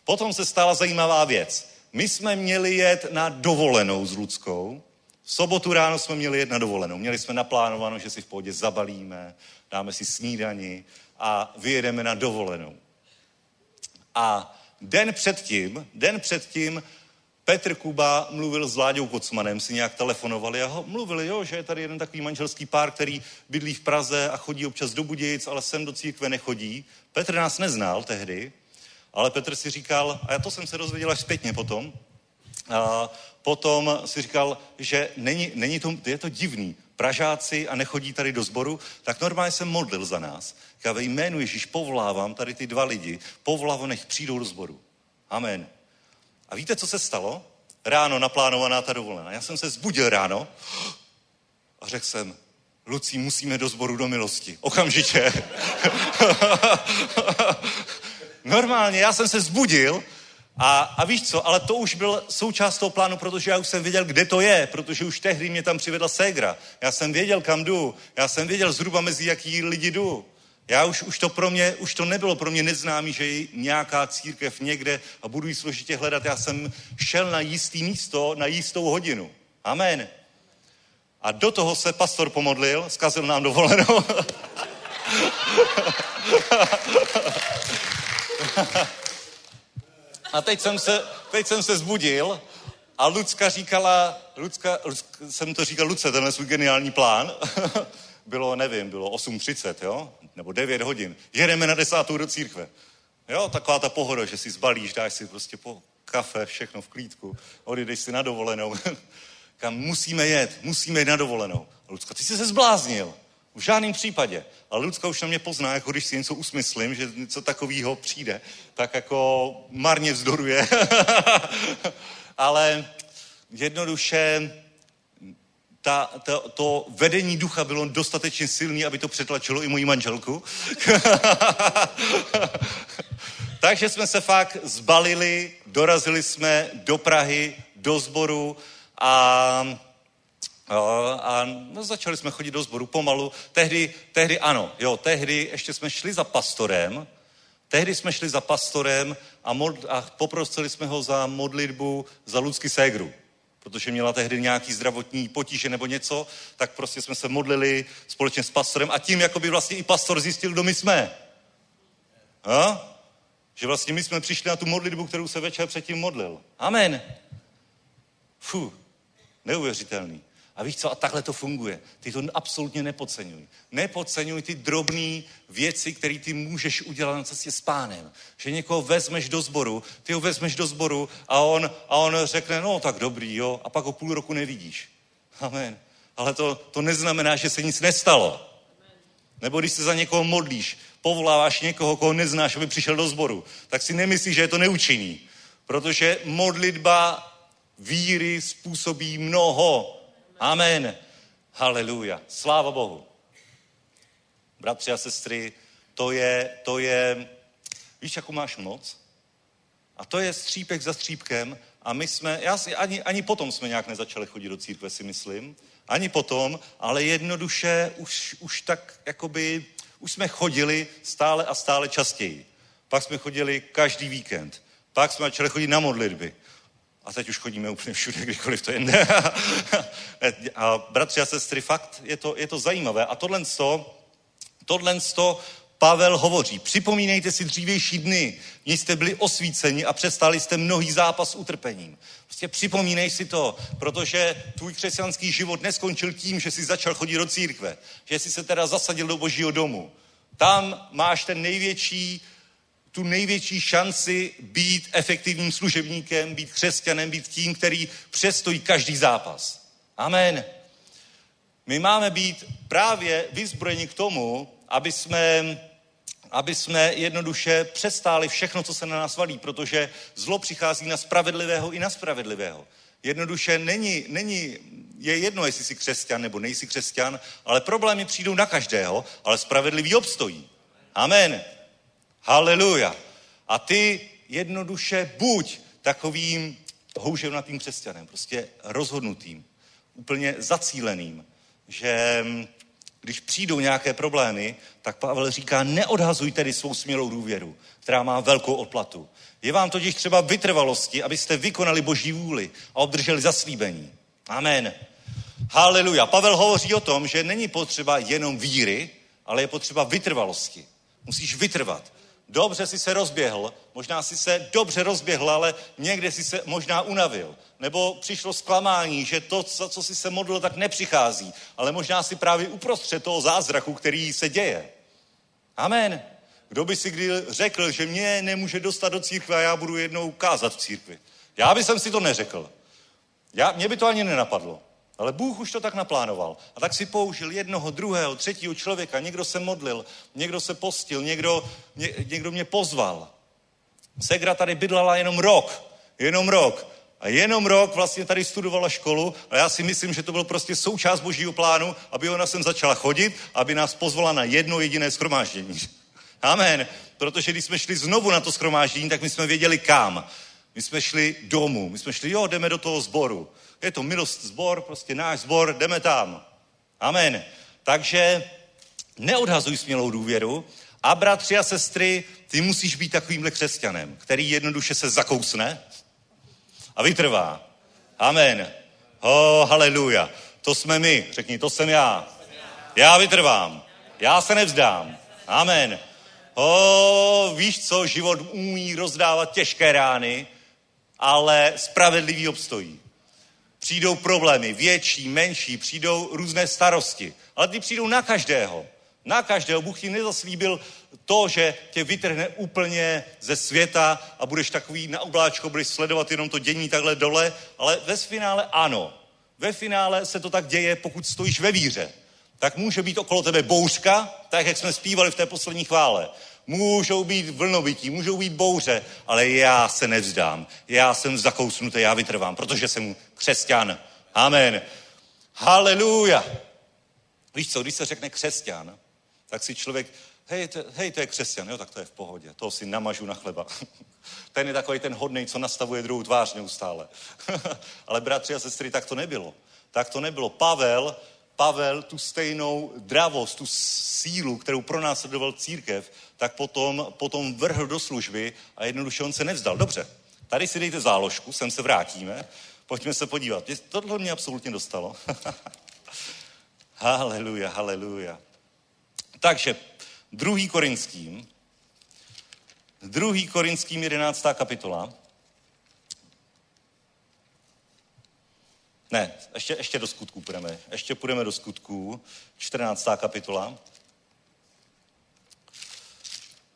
Potom se stala zajímavá věc. My jsme měli jet na dovolenou s Ludskou. V sobotu ráno jsme měli jet na dovolenou. Měli jsme naplánováno, že si v pohodě zabalíme, dáme si snídani a vyjedeme na dovolenou. A den předtím, den předtím Petr Kuba mluvil s Láďou Kocmanem, si nějak telefonovali a ho mluvili, jo, že je tady jeden takový manželský pár, který bydlí v Praze a chodí občas do Budějic, ale sem do církve nechodí. Petr nás neznal tehdy, ale Petr si říkal, a já to jsem se dozvěděl až zpětně potom, a potom si říkal, že není, není to, je to divný. Pražáci a nechodí tady do sboru, tak normálně jsem modlil za nás. Já ve jménu Ježíš povolávám tady ty dva lidi, povolávám, nech přijdou do sboru. Amen. A víte, co se stalo? Ráno naplánovaná ta dovolená. Já jsem se zbudil ráno a řekl jsem, Lucí, musíme do sboru do milosti. Okamžitě. Normálně, já jsem se zbudil a, a víš co, ale to už byl součást toho plánu, protože já už jsem věděl, kde to je, protože už tehdy mě tam přivedla ségra. Já jsem věděl, kam jdu. Já jsem věděl zhruba mezi jaký lidi jdu. Já už, už to pro mě, už to nebylo pro mě neznámý, že je nějaká církev někde a budu ji složitě hledat. Já jsem šel na jistý místo, na jistou hodinu. Amen. A do toho se pastor pomodlil, zkazil nám dovolenou. a teď jsem se, teď jsem se zbudil a Lucka říkala, Lucka, Lucka, jsem to říkal Luce, tenhle svůj geniální plán. bylo, nevím, bylo 8.30, jo? Nebo 9 hodin. Jedeme na desátou do církve. Jo, taková ta pohoda, že si zbalíš, dáš si prostě po kafe, všechno v klídku, odejdeš si na dovolenou. Kam musíme jet, musíme jít na dovolenou. Lucka, ty jsi se zbláznil. V žádném případě. Ale Lucka už na mě pozná, jako když si něco usmyslím, že něco takového přijde, tak jako marně vzdoruje. Ale jednoduše ta, ta, to vedení ducha bylo dostatečně silné, aby to přetlačilo i moji manželku. Takže jsme se fakt zbalili, dorazili jsme do Prahy, do sboru a, a, no, začali jsme chodit do sboru pomalu. Tehdy, tehdy ano, jo, tehdy ještě jsme šli za pastorem, tehdy jsme šli za pastorem a, mod, a poprosili jsme ho za modlitbu za Lucky Ségru protože měla tehdy nějaký zdravotní potíže nebo něco, tak prostě jsme se modlili společně s pastorem a tím jako by vlastně i pastor zjistil, kdo my jsme. A? Že vlastně my jsme přišli na tu modlitbu, kterou se večer předtím modlil. Amen. Fu, neuvěřitelný. A víš co, a takhle to funguje. Ty to absolutně nepodceňuj. Nepodceňuj ty drobné věci, které ty můžeš udělat na cestě s pánem. Že někoho vezmeš do sboru, ty ho vezmeš do sboru a on, a on řekne, no tak dobrý, jo, a pak ho půl roku nevidíš. Amen. Ale to, to neznamená, že se nic nestalo. Nebo když se za někoho modlíš, povoláváš někoho, koho neznáš, aby přišel do sboru, tak si nemyslíš, že je to neučiní. Protože modlitba víry způsobí mnoho. Amen. Haleluja. Sláva Bohu. Bratři a sestry, to je, to je, víš, jakou máš moc? A to je střípek za střípkem a my jsme, já si, ani, ani potom jsme nějak nezačali chodit do církve, si myslím, ani potom, ale jednoduše už, už tak, jakoby, už jsme chodili stále a stále častěji. Pak jsme chodili každý víkend. Pak jsme začali chodit na modlitby. A teď už chodíme úplně všude, kdykoliv to jde. a bratři a sestry, fakt je to, je to zajímavé. A tohle, tohle Pavel hovoří, připomínejte si dřívější dny, kdy jste byli osvíceni a přestali jste mnohý zápas utrpením. Prostě připomínej si to, protože tvůj křesťanský život neskončil tím, že jsi začal chodit do církve, že jsi se teda zasadil do božího domu. Tam máš ten největší, tu největší šanci být efektivním služebníkem, být křesťanem, být tím, který přestojí každý zápas. Amen. My máme být právě vyzbrojeni k tomu, aby jsme, aby jsme jednoduše přestáli všechno, co se na nás valí, protože zlo přichází na spravedlivého i na spravedlivého. Jednoduše není, není, je jedno, jestli jsi křesťan nebo nejsi křesťan, ale problémy přijdou na každého, ale spravedlivý obstojí. Amen. Haleluja. A ty jednoduše buď takovým houževnatým křesťanem, prostě rozhodnutým, úplně zacíleným, že když přijdou nějaké problémy, tak Pavel říká, neodhazuj tedy svou smělou důvěru, která má velkou odplatu. Je vám totiž třeba vytrvalosti, abyste vykonali boží vůli a obdrželi zaslíbení. Amen. Haleluja. Pavel hovoří o tom, že není potřeba jenom víry, ale je potřeba vytrvalosti. Musíš vytrvat. Dobře si se rozběhl, možná si se dobře rozběhl, ale někde si se možná unavil. Nebo přišlo zklamání, že to, za co si se modlil, tak nepřichází. Ale možná si právě uprostřed toho zázraku, který se děje. Amen. Kdo by si kdy řekl, že mě nemůže dostat do církve a já budu jednou kázat v církvi? Já bych si to neřekl. Já, mě by to ani nenapadlo. Ale Bůh už to tak naplánoval. A tak si použil jednoho, druhého, třetího člověka. Někdo se modlil, někdo se postil, někdo, ně, někdo mě pozval. Segra tady bydlala jenom rok. Jenom rok. A jenom rok vlastně tady studovala školu a já si myslím, že to byl prostě součást božího plánu, aby ona sem začala chodit, aby nás pozvala na jedno jediné schromáždění. Amen. Protože když jsme šli znovu na to schromáždění, tak my jsme věděli kam. My jsme šli domů. My jsme šli, jo, jdeme do toho sboru. Je to milost zbor, prostě náš zbor, jdeme tam. Amen. Takže neodhazuj smělou důvěru a bratři a sestry, ty musíš být takovýmhle křesťanem, který jednoduše se zakousne a vytrvá. Amen. Oh, haleluja. To jsme my. Řekni, to jsem já. Já vytrvám. Já se nevzdám. Amen. O, víš co, život umí rozdávat těžké rány, ale spravedlivý obstojí. Přijdou problémy, větší, menší, přijdou různé starosti, ale ty přijdou na každého. Na každého. Bůh ti nezaslíbil to, že tě vytrhne úplně ze světa a budeš takový na obláčko, budeš sledovat jenom to dění takhle dole, ale ve finále ano. Ve finále se to tak děje, pokud stojíš ve víře. Tak může být okolo tebe bouřka, tak jak jsme zpívali v té poslední chvále. Můžou být vlnovití, můžou být bouře, ale já se nevzdám. Já jsem zakousnutý, já vytrvám, protože jsem křesťan. Amen. Haleluja. Víš co, když se řekne křesťan, tak si člověk, hej, to, hej, to je křesťan, jo, tak to je v pohodě, toho si namažu na chleba. ten je takový ten hodný, co nastavuje druhou tvář neustále. Ale bratři a sestry, tak to nebylo. Tak to nebylo. Pavel, Pavel tu stejnou dravost, tu sílu, kterou pro nás sledoval církev, tak potom, potom vrhl do služby a jednoduše on se nevzdal. Dobře, tady si dejte záložku, sem se vrátíme, pojďme se podívat. Tohle mě absolutně dostalo. haleluja, haleluja. Takže druhý korinským, druhý korinským 11. kapitola. Ne, ještě, ještě do skutků půjdeme. Ještě půjdeme do skutků. 14. kapitola.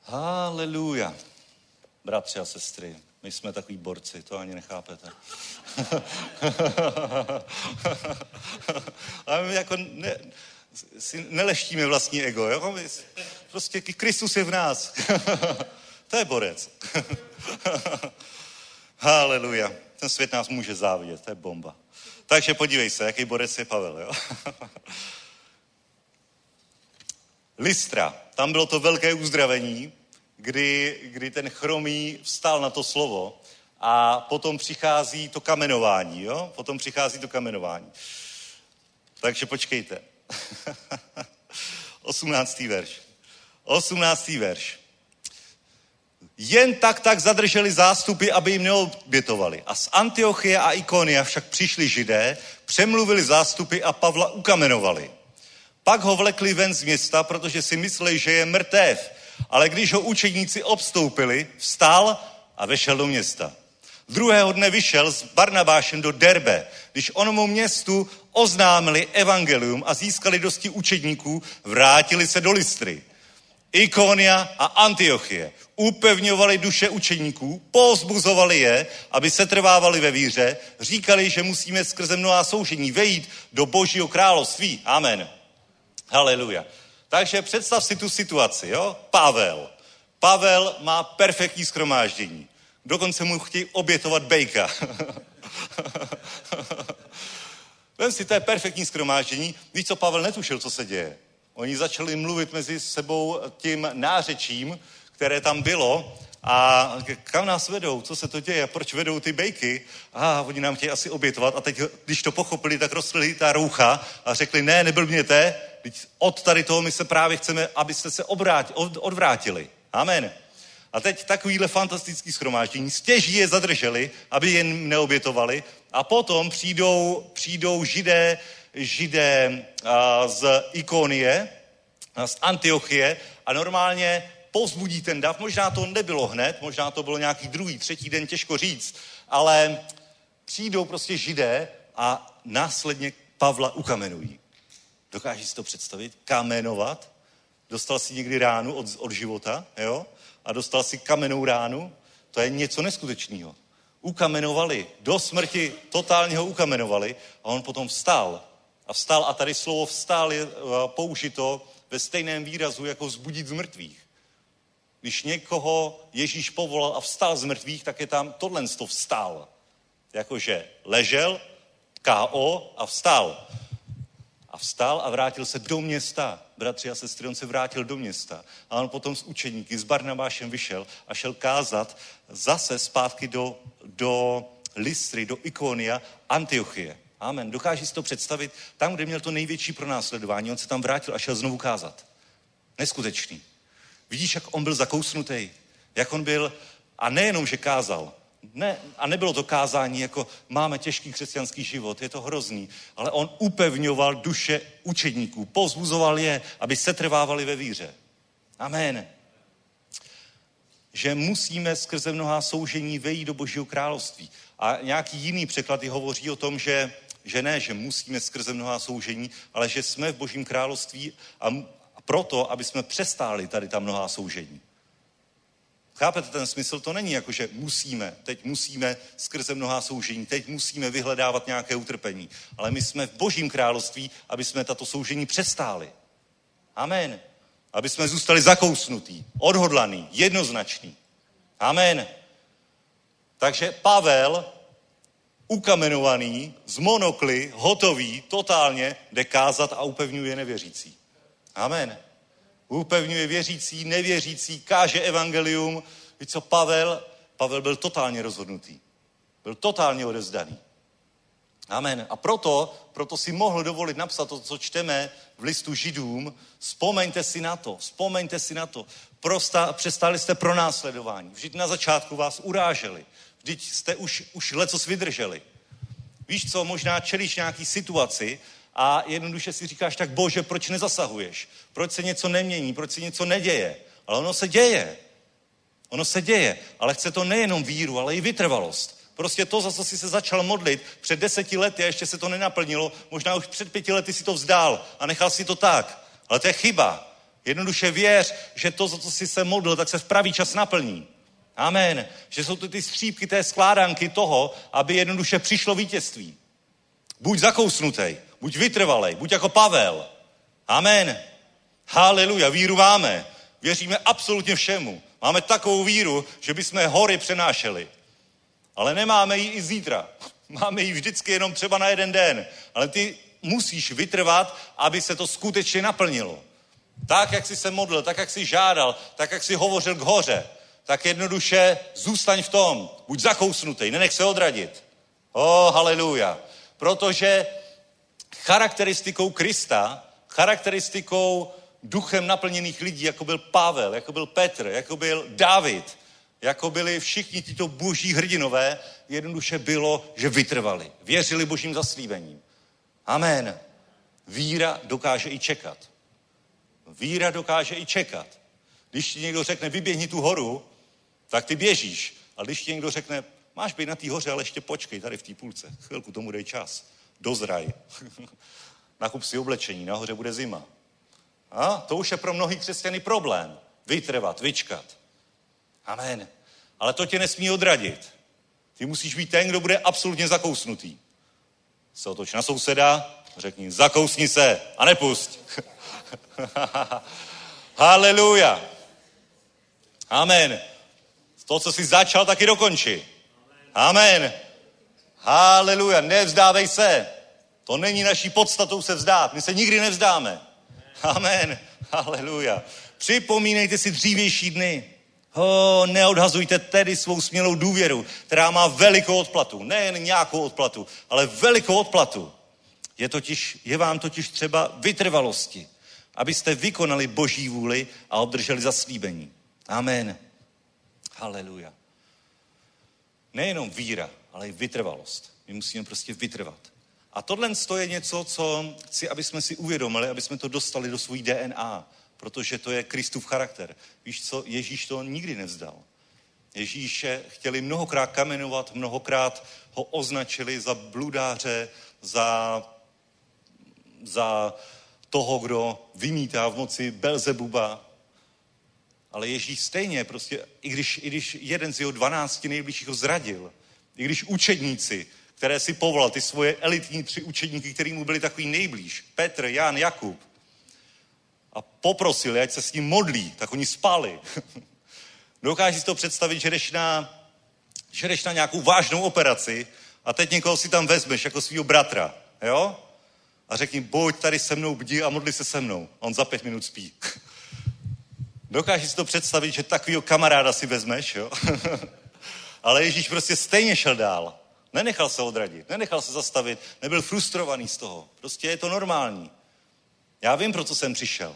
Haleluja. Bratři a sestry, my jsme takový borci, to ani nechápete. Ale my jako ne, si neleštíme vlastní ego. Jo? My, prostě Kristus je v nás. to je borec. Haleluja. Ten svět nás může závidět, to je bomba. Takže podívej se, jaký borec je Pavel. Jo? Listra. Tam bylo to velké uzdravení, kdy, kdy ten chromý vstal na to slovo a potom přichází to kamenování, jo? Potom přichází to kamenování. Takže počkejte. 18. verš. 18. verš. Jen tak tak zadrželi zástupy, aby jim neobětovali. A z Antiochie a Ikonia však přišli židé, přemluvili zástupy a Pavla ukamenovali. Pak ho vlekli ven z města, protože si mysleli, že je mrtev Ale když ho učeníci obstoupili, vstal a vešel do města. Druhého dne vyšel s Barnabášem do Derbe, když onomu městu oznámili evangelium a získali dosti učedníků, vrátili se do Listry. Ikonia a Antiochie upevňovali duše učeníků, pozbuzovali je, aby se trvávali ve víře, říkali, že musíme skrze mnoha soužení vejít do božího království. Amen. Haleluja. Takže představ si tu situaci, jo? Pavel. Pavel má perfektní schromáždění. Dokonce mu chtějí obětovat bejka. Vem si, to je perfektní schromáždění. Víš, co Pavel netušil, co se děje. Oni začali mluvit mezi sebou tím nářečím, které tam bylo a kam nás vedou, co se to děje, proč vedou ty bejky. A oni nám chtějí asi obětovat a teď, když to pochopili, tak rozstřelili ta roucha a řekli, ne, neblbněte, od tady toho my se právě chceme, abyste se obráti, od, odvrátili. Amen. A teď takovýhle fantastický schromáždění, stěží je zadrželi, aby jen neobětovali a potom přijdou, přijdou židé, židé a, z Ikonie, a z Antiochie a normálně povzbudí ten dav. Možná to nebylo hned, možná to bylo nějaký druhý, třetí den, těžko říct, ale přijdou prostě židé a následně Pavla ukamenují. Dokážeš si to představit? Kamenovat? Dostal si někdy ránu od, od života, jo? A dostal si kamenou ránu? To je něco neskutečného. Ukamenovali, do smrti totálně ho ukamenovali a on potom vstal. A vstal, a tady slovo vstal je použito ve stejném výrazu jako vzbudit z mrtvých. Když někoho Ježíš povolal a vstal z mrtvých, tak je tam tohle to vstal. Jakože ležel, K.O. a vstal. A vstal a vrátil se do města. Bratři a sestry, on se vrátil do města. A on potom s učeníky, s Barnabášem vyšel a šel kázat zase zpátky do, do Listry, do Ikonia, Antiochie. Amen. Dokáží si to představit? Tam, kde měl to největší pronásledování, on se tam vrátil a šel znovu kázat. Neskutečný. Vidíš, jak on byl zakousnutý, jak on byl, a nejenom, že kázal, ne, a nebylo to kázání jako máme těžký křesťanský život, je to hrozný, ale on upevňoval duše učedníků, pozbuzoval je, aby se trvávali ve víře. Amen. Že musíme skrze mnohá soužení vejít do Božího království. A nějaký jiný překlady hovoří o tom, že, že ne, že musíme skrze mnohá soužení, ale že jsme v Božím království a, a proto, aby jsme přestáli tady ta mnohá soužení. Chápete ten smysl? To není jako, že musíme, teď musíme skrze mnohá soužení, teď musíme vyhledávat nějaké utrpení. Ale my jsme v božím království, aby jsme tato soužení přestáli. Amen. Aby jsme zůstali zakousnutí, odhodlaný, jednoznačný. Amen. Takže Pavel, ukamenovaný, z monokly, hotový, totálně, jde kázat a upevňuje nevěřící. Amen upevňuje věřící, nevěřící, káže evangelium. Víš co, Pavel, Pavel byl totálně rozhodnutý. Byl totálně odezdaný. Amen. A proto, proto si mohl dovolit napsat to, co čteme v listu židům. Vzpomeňte si na to, vzpomeňte si na to. Prosta, přestali jste pro následování. Vždyť na začátku vás uráželi. Vždyť jste už, už lecos vydrželi. Víš co, možná čelíš nějaký situaci a jednoduše si říkáš, tak bože, proč nezasahuješ? Proč se něco nemění? Proč se něco neděje? Ale ono se děje. Ono se děje, ale chce to nejenom víru, ale i vytrvalost. Prostě to, za co jsi se začal modlit před deseti lety a ještě se to nenaplnilo, možná už před pěti lety si to vzdál a nechal si to tak. Ale to je chyba. Jednoduše věř, že to, za co jsi se modlil, tak se v pravý čas naplní. Amen. Že jsou to ty střípky té skládanky toho, aby jednoduše přišlo vítězství. Buď zakousnutý, buď vytrvalej, buď jako Pavel. Amen. Haleluja, víru máme. Věříme absolutně všemu. Máme takovou víru, že bychom hory přenášeli. Ale nemáme ji i zítra. Máme ji vždycky jenom třeba na jeden den. Ale ty musíš vytrvat, aby se to skutečně naplnilo. Tak, jak jsi se modlil, tak, jak jsi žádal, tak, jak jsi hovořil k hoře, tak jednoduše zůstaň v tom. Buď zakousnutý, nenech se odradit. Oh, haleluja. Protože charakteristikou Krista, charakteristikou duchem naplněných lidí, jako byl Pavel, jako byl Petr, jako byl David, jako byli všichni tito boží hrdinové, jednoduše bylo, že vytrvali. Věřili božím zaslíbením. Amen. Víra dokáže i čekat. Víra dokáže i čekat. Když ti někdo řekne, vyběhni tu horu, tak ty běžíš. Ale když ti někdo řekne, máš být na té hoře, ale ještě počkej tady v té půlce. Chvilku tomu dej čas. Dozraj. Nakup si oblečení, nahoře bude zima. A to už je pro mnohý křesťany problém. Vytrvat, vyčkat. Amen. Ale to tě nesmí odradit. Ty musíš být ten, kdo bude absolutně zakousnutý. Se otoč na souseda, řekni, zakousni se a nepust. Haleluja. Amen. To, co jsi začal, taky dokonči. Amen. Haleluja. Nevzdávej se. To není naší podstatou se vzdát. My se nikdy nevzdáme. Amen. Haleluja. Připomínejte si dřívější dny. Ho, neodhazujte tedy svou smělou důvěru, která má velikou odplatu. Nejen nějakou odplatu, ale velikou odplatu. Je, totiž, je vám totiž třeba vytrvalosti, abyste vykonali boží vůli a obdrželi zaslíbení. Amen. Haleluja. Nejenom víra, ale i vytrvalost. My musíme prostě vytrvat. A tohle je něco, co chci, aby jsme si uvědomili, aby jsme to dostali do svůj DNA, protože to je Kristův charakter. Víš co, Ježíš to nikdy nevzdal. Ježíše chtěli mnohokrát kamenovat, mnohokrát ho označili za bludáře, za, za toho, kdo vymítá v noci Belzebuba. Ale Ježíš stejně, prostě, i když, i když jeden z jeho dvanácti nejbližších ho zradil, i když učedníci, které si povolal, ty svoje elitní tři učedníky, který mu byli takový nejblíž, Petr, Jan, Jakub, a poprosili, ať se s ním modlí, tak oni spali. Dokážeš si to představit, že jdeš, na, že jdeš na nějakou vážnou operaci a teď někoho si tam vezmeš jako svého bratra, jo? A řekni, buď tady se mnou bdí a modli se se mnou. A on za pět minut spí. Dokážeš si to představit, že takového kamaráda si vezmeš, jo? Ale Ježíš prostě stejně šel dál. Nenechal se odradit, nenechal se zastavit, nebyl frustrovaný z toho. Prostě je to normální. Já vím, pro co jsem přišel.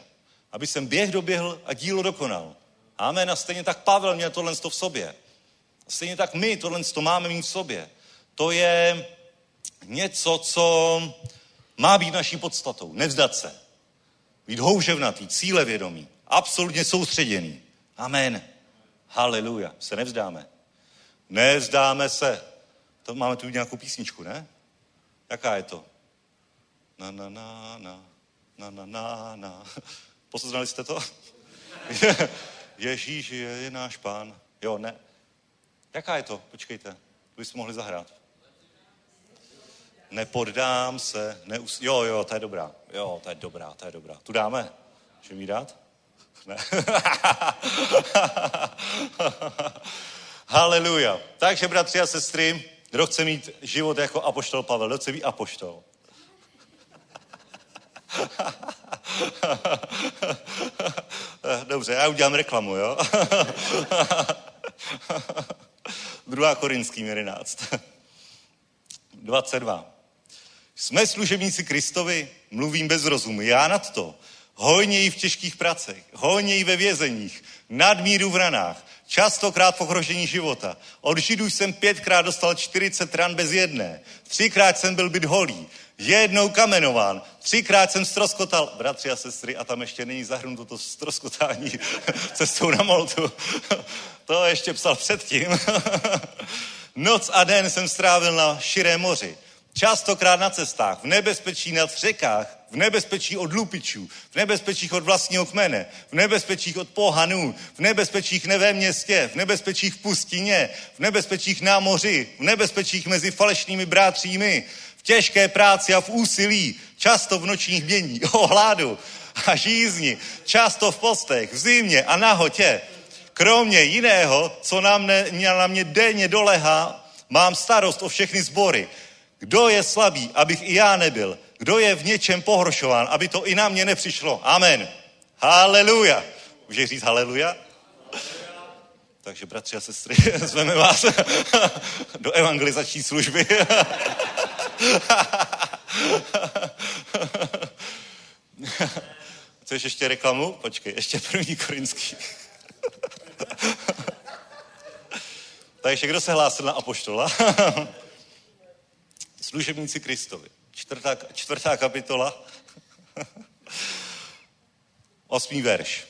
Aby jsem běh doběhl a dílo dokonal. Amen. A stejně tak Pavel měl tohle v sobě. A stejně tak my tohle to máme mít v sobě. To je něco, co má být naší podstatou. Nevzdat se. Být houževnatý, cílevědomý, absolutně soustředěný. Amen. Haleluja. Se nevzdáme. Nevzdáme se. To máme tu nějakou písničku, ne? Jaká je to? Na, na, na, na, na, na, na, na. Poznali jste to? Ježíš je, je náš pán. Jo, ne. Jaká je to? Počkejte. To bychom mohli zahrát. Nepoddám se. Neus... Jo, jo, to je dobrá. Jo, to je dobrá, to je dobrá. Tu dáme? Můžeme mi dát? Ne. Haleluja. Takže, bratři a sestry, kdo chce mít život jako apoštol Pavel, kdo chce být apoštol? Dobře, já udělám reklamu, jo? Druhá Korinským 11. 22. Jsme služebníci Kristovi, mluvím bez rozumu, já nad to. Hojněji v těžkých pracech, hojněji ve vězeních, nadmíru v ranách, častokrát v ohrožení života. Od Židů jsem pětkrát dostal 40 ran bez jedné. Třikrát jsem byl byt holý, jednou kamenován, třikrát jsem stroskotal, bratři a sestry, a tam ještě není zahrnuto to stroskotání cestou na Moltu. to ještě psal předtím. Noc a den jsem strávil na širém moři. Častokrát na cestách, v nebezpečí nad řekách, v nebezpečí od lupičů, v nebezpečích od vlastního kmene, v nebezpečích od pohanů, v nebezpečích ne ve městě, v nebezpečích v pustině, v nebezpečích na moři, v nebezpečích mezi falešnými brátřími, v těžké práci a v úsilí, často v nočních bění, o hladu a žízni, často v postech, v zimě a nahotě. Kromě jiného, co na mě, na mě denně dolehá, mám starost o všechny sbory. Kdo je slabý, abych i já nebyl? Kdo je v něčem pohoršován, aby to i na mě nepřišlo? Amen. Haleluja. Můžeš říct haleluja? Takže bratři a sestry, zveme vás do evangelizační služby. Chceš ještě reklamu? Počkej, ještě první korinský. Takže kdo se hlásil na apoštola? Služebníci Kristovi. Čtvrtá, čtvrtá kapitola. Osmý verš.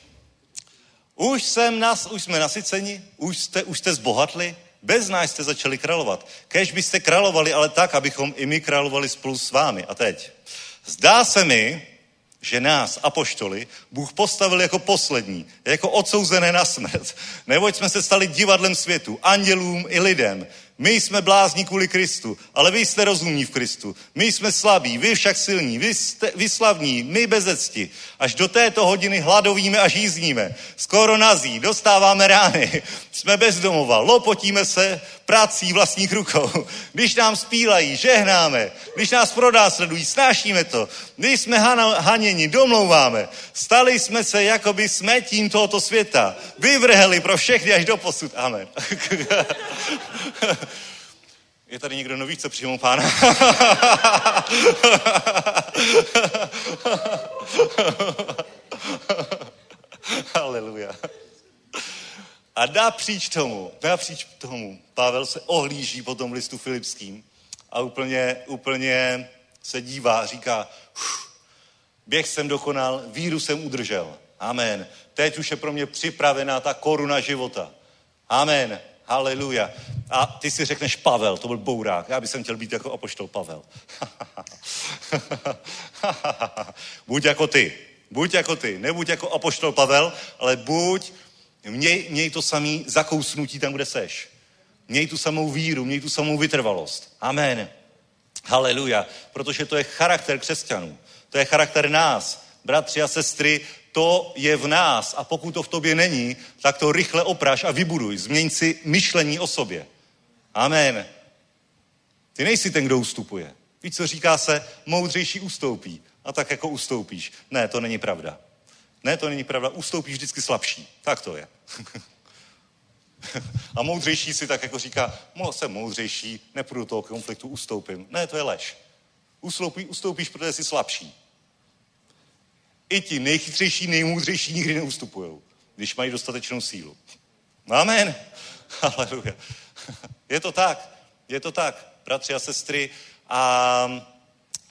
Už, jsem nas, už jsme nasyceni, už jste, už jste zbohatli, bez nás jste začali královat. Kež byste královali, ale tak, abychom i my královali spolu s vámi. A teď. Zdá se mi, že nás, apoštoli, Bůh postavil jako poslední, jako odsouzené na smrt. Neboť jsme se stali divadlem světu, andělům i lidem. My jsme blázni kvůli Kristu, ale vy jste rozumní v Kristu. My jsme slabí, vy však silní, vy, jste, vy slavní, my bezecti. Až do této hodiny hladovíme a žízníme. Skoro nazí, dostáváme rány. Jsme bezdomova, lopotíme se prací vlastních rukou. Když nám spílají, žehnáme. Když nás prodá sledují, snášíme to. Když jsme hana, haněni, domlouváme. Stali jsme se, jako by jsme tím tohoto světa. Vyvrheli pro všechny až do posud. Amen. Je tady někdo nový, co přijmou pána? Haleluja. A napříč tomu, napříč tomu, Pavel se ohlíží po tom listu Filipským a úplně, úplně se dívá, říká, běh jsem dokonal, víru jsem udržel. Amen. Teď už je pro mě připravená ta koruna života. Amen. Haleluja. A ty si řekneš Pavel, to byl bourák. Já bych chtěl být jako apoštol Pavel. buď jako ty. Buď jako ty. Nebuď jako apoštol Pavel, ale buď, měj, měj to samý zakousnutí tam, kde seš. Měj tu samou víru, měj tu samou vytrvalost. Amen. Haleluja. Protože to je charakter křesťanů. To je charakter nás. Bratři a sestry, to je v nás a pokud to v tobě není, tak to rychle opraž a vybuduj. Změň si myšlení o sobě. Amen. Ty nejsi ten, kdo ustupuje. Víš, co říká se, moudřejší ustoupí. A tak jako ustoupíš. Ne, to není pravda. Ne, to není pravda. Ustoupíš vždycky slabší. Tak to je. a moudřejší si tak jako říká, mohl jsem moudřejší, nepůjdu do toho konfliktu, ustoupím. Ne, to je lež. Ustoupí, ustoupíš, protože jsi slabší. I ti nejchytřejší, nejmoudřejší nikdy neustupují, když mají dostatečnou sílu. Amen. Haleluja. Je to tak. Je to tak, bratři a sestry. A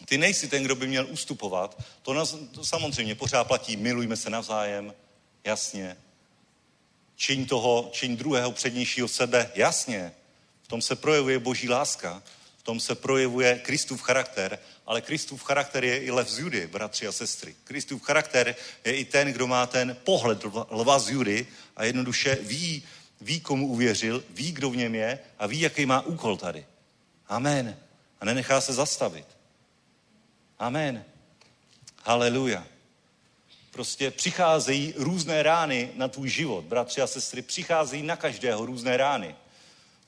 ty nejsi ten, kdo by měl ustupovat. To, nás, to samozřejmě pořád platí. Milujme se navzájem. Jasně. Čiň toho, čiň druhého přednějšího sebe. Jasně. V tom se projevuje boží láska. V tom se projevuje Kristův charakter, ale Kristův charakter je i lev z Judy, bratři a sestry. Kristův charakter je i ten, kdo má ten pohled lva z Judy a jednoduše ví, ví, komu uvěřil, ví, kdo v něm je a ví, jaký má úkol tady. Amen. A nenechá se zastavit. Amen. Haleluja. Prostě přicházejí různé rány na tvůj život. Bratři a sestry, přicházejí na každého různé rány.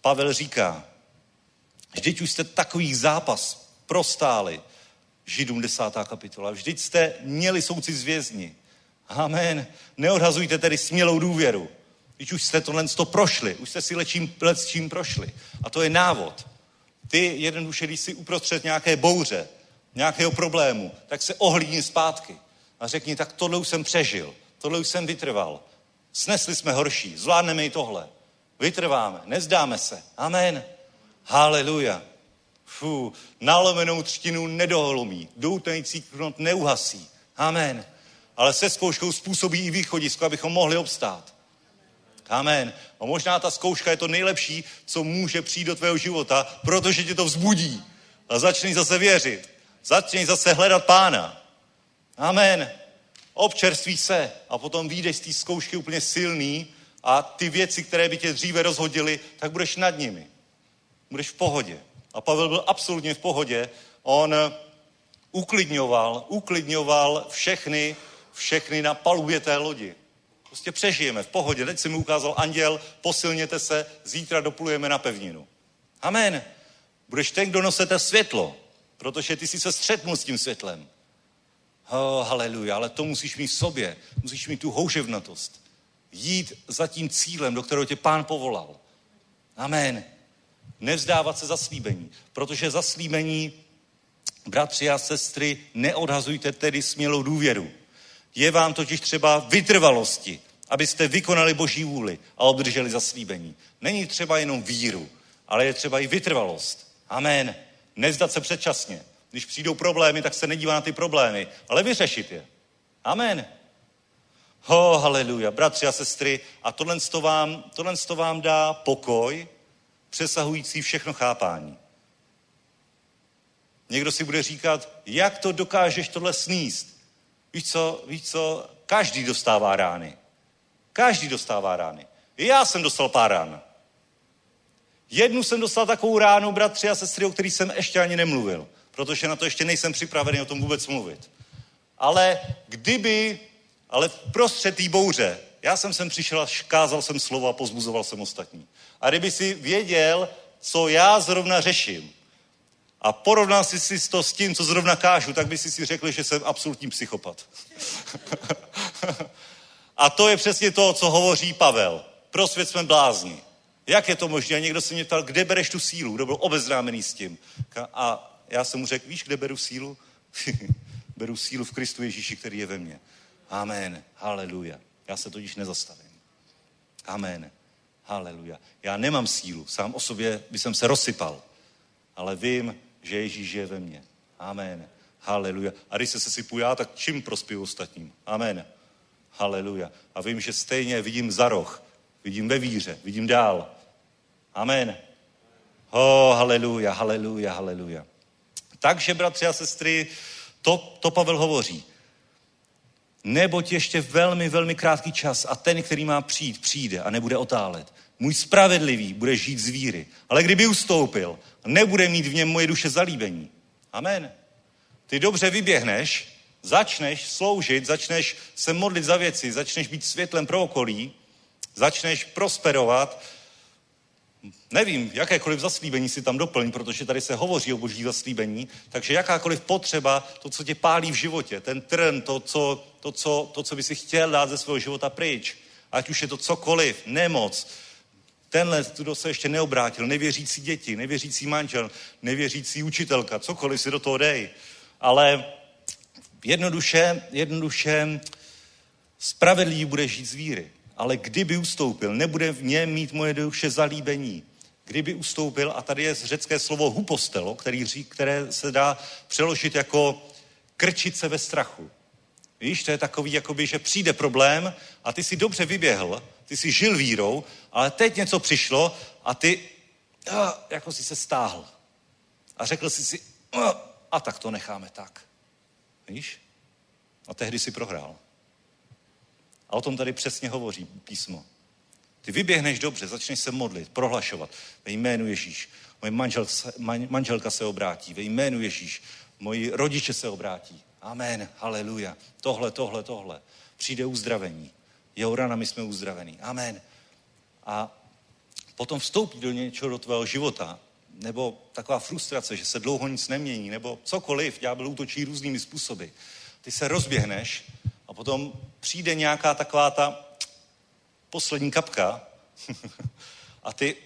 Pavel říká, vždyť už jste takový zápas prostáli. Židům desátá kapitola. Vždyť jste měli souci z vězni. Amen. Neodhazujte tedy smělou důvěru. Když už jste tohle to prošli, už jste si lečím, čím prošli. A to je návod. Ty jednoduše, když jsi uprostřed nějaké bouře, nějakého problému, tak se ohlídni zpátky a řekni, tak tohle už jsem přežil, tohle už jsem vytrval. Snesli jsme horší, zvládneme i tohle. Vytrváme, nezdáme se. Amen. Haleluja. Fú, nalomenou třtinu nedoholomí, doutající knot neuhasí. Amen. Ale se zkouškou způsobí i východisko, abychom mohli obstát. Amen. A možná ta zkouška je to nejlepší, co může přijít do tvého života, protože tě to vzbudí. A začni zase věřit. Začni zase hledat pána. Amen. Občerství se a potom vyjdeš z té zkoušky úplně silný a ty věci, které by tě dříve rozhodily, tak budeš nad nimi. Budeš v pohodě. A Pavel byl absolutně v pohodě. On uklidňoval, uklidňoval všechny, všechny na palubě té lodi. Prostě přežijeme v pohodě. Teď si mi ukázal anděl, posilněte se, zítra doplujeme na pevninu. Amen. Budeš ten, kdo nosete světlo, protože ty jsi se střetnul s tím světlem. Oh, haleluja, ale to musíš mít v sobě. Musíš mít tu houževnatost. Jít za tím cílem, do kterého tě pán povolal. Amen. Nevzdávat se zaslíbení, protože zaslíbení, bratři a sestry, neodhazujte tedy smělou důvěru. Je vám totiž třeba vytrvalosti, abyste vykonali boží vůli a obdrželi zaslíbení. Není třeba jenom víru, ale je třeba i vytrvalost. Amen. Nezdat se předčasně. Když přijdou problémy, tak se nedívá na ty problémy, ale vyřešit je. Amen. Ho, haleluja. Bratři a sestry, a tohle to vám, tohle to vám dá pokoj, přesahující všechno chápání. Někdo si bude říkat, jak to dokážeš tohle sníst? Víš co, víš co, každý dostává rány. Každý dostává rány. I já jsem dostal pár rán. Jednu jsem dostal takovou ránu, bratři a sestry, o který jsem ještě ani nemluvil, protože na to ještě nejsem připravený o tom vůbec mluvit. Ale kdyby, ale v prostřed té bouře, já jsem sem přišel a kázal jsem slovo a pozbuzoval jsem ostatní. A kdyby si věděl, co já zrovna řeším, a porovnal si si to s tím, co zrovna kážu, tak by si si řekl, že jsem absolutní psychopat. a to je přesně to, co hovoří Pavel. Pro svět jsme blázni. Jak je to možné? A někdo se mě ptal, kde bereš tu sílu? Kdo byl obeznámený s tím? A já jsem mu řekl, víš, kde beru sílu? beru sílu v Kristu Ježíši, který je ve mně. Amen. Haleluja. Já se totiž nezastavím. Amen. Haleluja. Já nemám sílu, sám o sobě by jsem se rozsypal, ale vím, že Ježíš je ve mně. Amen. Haleluja. A když se sesypu já, tak čím prospěju ostatním? Amen. Haleluja. A vím, že stejně vidím za roh, vidím ve víře, vidím dál. Amen. Oh, haleluja, haleluja, haleluja. Takže, bratři a sestry, to, to Pavel hovoří. Neboť ještě velmi, velmi krátký čas a ten, který má přijít, přijde a nebude otálet. Můj spravedlivý bude žít z víry. Ale kdyby ustoupil, nebude mít v něm moje duše zalíbení. Amen. Ty dobře vyběhneš, začneš sloužit, začneš se modlit za věci, začneš být světlem pro okolí, začneš prosperovat, nevím, jakékoliv zaslíbení si tam doplň, protože tady se hovoří o boží zaslíbení, takže jakákoliv potřeba, to, co tě pálí v životě, ten trn, to, co, to, co, to, co by si chtěl dát ze svého života pryč, ať už je to cokoliv, nemoc, tenhle, kdo se ještě neobrátil, nevěřící děti, nevěřící manžel, nevěřící učitelka, cokoliv si do toho dej. Ale jednoduše, jednoduše spravedlivý bude žít z víry ale kdyby ustoupil, nebude v něm mít moje duše zalíbení. Kdyby ustoupil, a tady je řecké slovo hupostelo, který které se dá přeložit jako krčit se ve strachu. Víš, to je takový, jakoby, že přijde problém a ty si dobře vyběhl, ty si žil vírou, ale teď něco přišlo a ty a, jako si se stáhl. A řekl jsi si, a, a tak to necháme tak. Víš? A tehdy si prohrál. A o tom tady přesně hovoří písmo. Ty vyběhneš dobře, začneš se modlit, prohlašovat ve jménu Ježíš. Moje manžel, manželka se obrátí, ve jménu Ježíš. Moji rodiče se obrátí. Amen, haleluja. Tohle, tohle, tohle. Přijde uzdravení. Jeho ranami jsme uzdravení. Amen. A potom vstoupí do něčeho do tvého života, nebo taková frustrace, že se dlouho nic nemění, nebo cokoliv, ďábel útočí různými způsoby. Ty se rozběhneš a potom přijde nějaká taková ta poslední kapka a ty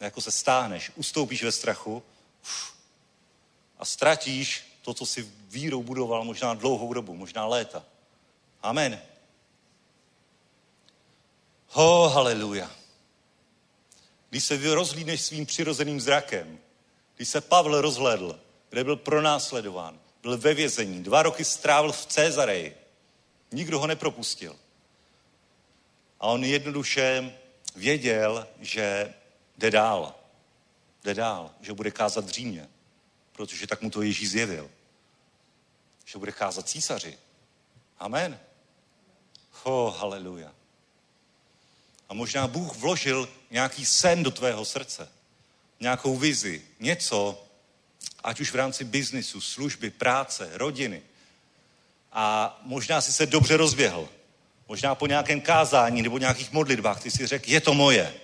jako se stáhneš, ustoupíš ve strachu a ztratíš to, co si vírou budoval možná dlouhou dobu, možná léta. Amen. Ho, haleluja. Když se rozhlídneš svým přirozeným zrakem, když se Pavel rozhledl, kde byl pronásledován, byl ve vězení, dva roky strávil v Cezareji. Nikdo ho nepropustil. A on jednoduše věděl, že jde dál. Jde dál, že bude kázat v Římě, protože tak mu to Ježíš zjevil. Že bude kázat císaři. Amen. Oh, haleluja. A možná Bůh vložil nějaký sen do tvého srdce, nějakou vizi, něco, ať už v rámci biznisu, služby, práce, rodiny. A možná si se dobře rozběhl. Možná po nějakém kázání nebo nějakých modlitbách ty si řekl, je to moje.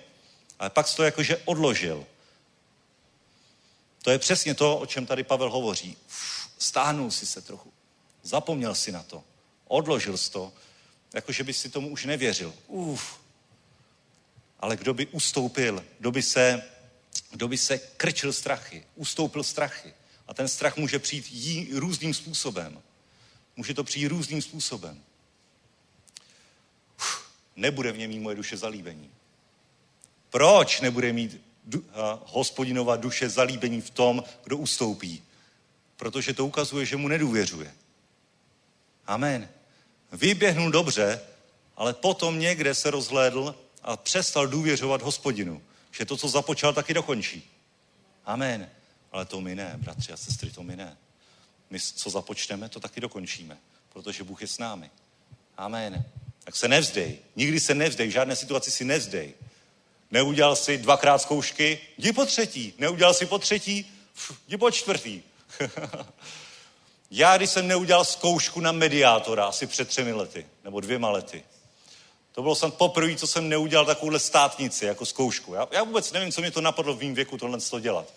Ale pak jsi to jakože odložil. To je přesně to, o čem tady Pavel hovoří. Stáhnul si se trochu. Zapomněl si na to. Odložil jsi to, jakože by si tomu už nevěřil. Uf. Ale kdo by ustoupil, kdo by se kdo by se krčil strachy, ustoupil strachy. A ten strach může přijít jí různým způsobem. Může to přijít různým způsobem. Uf, nebude v něm mít moje duše zalíbení. Proč nebude mít du, a, hospodinova duše zalíbení v tom, kdo ustoupí? Protože to ukazuje, že mu nedůvěřuje. Amen. vyběhnul dobře, ale potom někde se rozhlédl a přestal důvěřovat hospodinu, že to, co započal, taky dokončí. Amen. Ale to my ne, bratři a sestry, to my ne. My, co započneme, to taky dokončíme, protože Bůh je s námi. Amen. Tak se nevzdej. Nikdy se nevzdej, v žádné situaci si nevzdej. Neudělal si dvakrát zkoušky, jdi po třetí. Neudělal si po třetí, jdi po čtvrtý. Já, když jsem neudělal zkoušku na mediátora asi před třemi lety, nebo dvěma lety, to bylo snad poprvé, co jsem neudělal takovouhle státnici jako zkoušku. Já, já vůbec nevím, co mě to napadlo v mým věku tohle to dělat.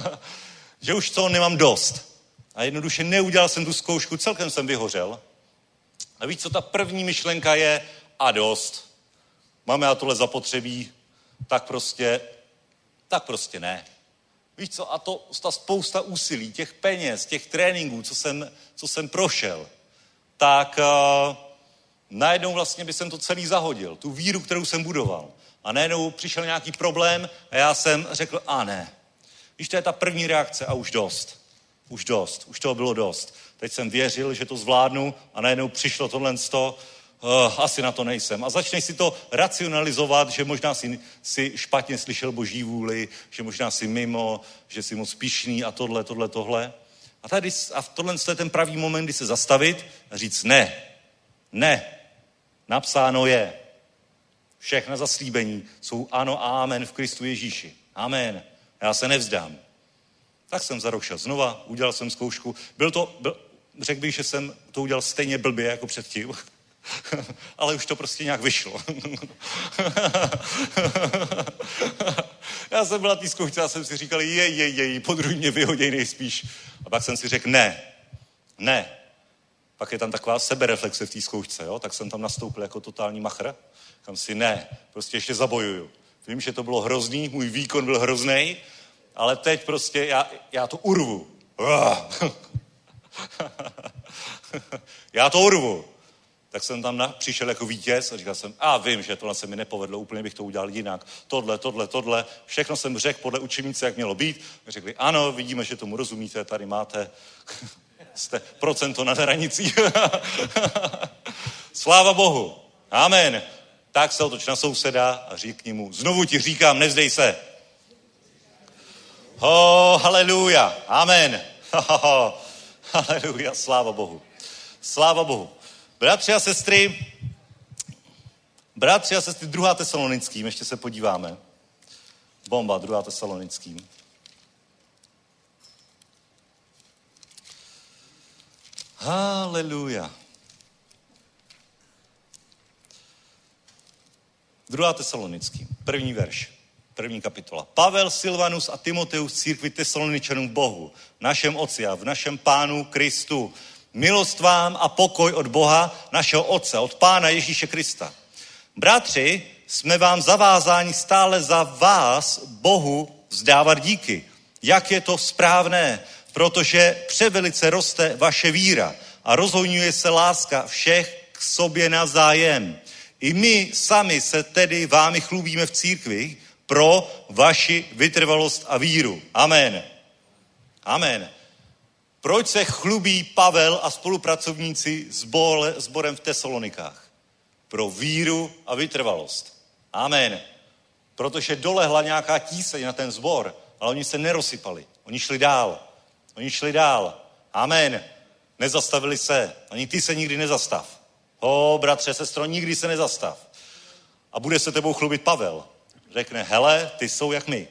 že už toho nemám dost. A jednoduše neudělal jsem tu zkoušku, celkem jsem vyhořel. A víš, co ta první myšlenka je? A dost. Máme na tohle zapotřebí, tak prostě, tak prostě ne. Víš co, a to ta spousta úsilí, těch peněz, těch tréninků, co jsem, co jsem prošel, tak uh, najednou vlastně by jsem to celý zahodil, tu víru, kterou jsem budoval. A najednou přišel nějaký problém a já jsem řekl, a ne. Víš, to je ta první reakce a už dost. Už dost, už toho bylo dost. Teď jsem věřil, že to zvládnu a najednou přišlo tohle z toho, uh, asi na to nejsem. A začneš si to racionalizovat, že možná si, si špatně slyšel boží vůli, že možná si mimo, že jsi moc pišný a tohle, tohle, tohle. A, tady, a tohle je ten pravý moment, kdy se zastavit a říct ne, ne, napsáno je. Všechna zaslíbení jsou ano a amen v Kristu Ježíši. Amen. Já se nevzdám. Tak jsem za rok šel znova, udělal jsem zkoušku. Byl to, byl, řekl bych, že jsem to udělal stejně blbě jako předtím. Ale už to prostě nějak vyšlo. já jsem byl na té zkoušce a jsem si říkal, je, je, je, po druhý mě vyhoděj nejspíš. A pak jsem si řekl, ne, ne. Pak je tam taková sebereflexe v té zkoušce, jo? tak jsem tam nastoupil jako totální machr. Kam si ne, prostě ještě zabojuju. Vím, že to bylo hrozný, můj výkon byl hrozný, ale teď prostě já, já to urvu. já to urvu. Tak jsem tam na, přišel jako vítěz a říkal jsem, a vím, že tohle se mi nepovedlo, úplně bych to udělal jinak. Tohle, tohle, tohle. Všechno jsem řekl podle učebnice, jak mělo být. Řekli, ano, vidíme, že tomu rozumíte, tady máte jste procento na hranicí. Sláva Bohu. Amen. Tak se otoč na souseda a řekni mu, znovu ti říkám, nevzdej se. Oh, haleluja. Amen. haleluja. Sláva Bohu. Sláva Bohu. Bratři a sestry, bratři a sestry, druhá tesalonickým, ještě se podíváme. Bomba, druhá tesalonickým. Haleluja. Druhá tesalonický, první verš, první kapitola. Pavel, Silvanus a Timoteus církvi tesaloničanům v Bohu, našem Otci a v našem Pánu Kristu. Milost vám a pokoj od Boha, našeho Otce, od Pána Ježíše Krista. Bratři, jsme vám zavázáni stále za vás Bohu vzdávat díky. Jak je to správné, protože převelice roste vaše víra a rozhojňuje se láska všech k sobě navzájem. I my sami se tedy vámi chlubíme v církvi pro vaši vytrvalost a víru. Amen. Amen. Proč se chlubí Pavel a spolupracovníci s sborem v Tesalonikách? Pro víru a vytrvalost. Amen. Protože dolehla nějaká tíseň na ten zbor, ale oni se nerosypali. Oni šli dál. Oni šli dál. Amen. Nezastavili se. Ani ty se nikdy nezastav. O, bratře, sestro, nikdy se nezastav. A bude se tebou chlubit Pavel. Řekne, hele, ty jsou jak my.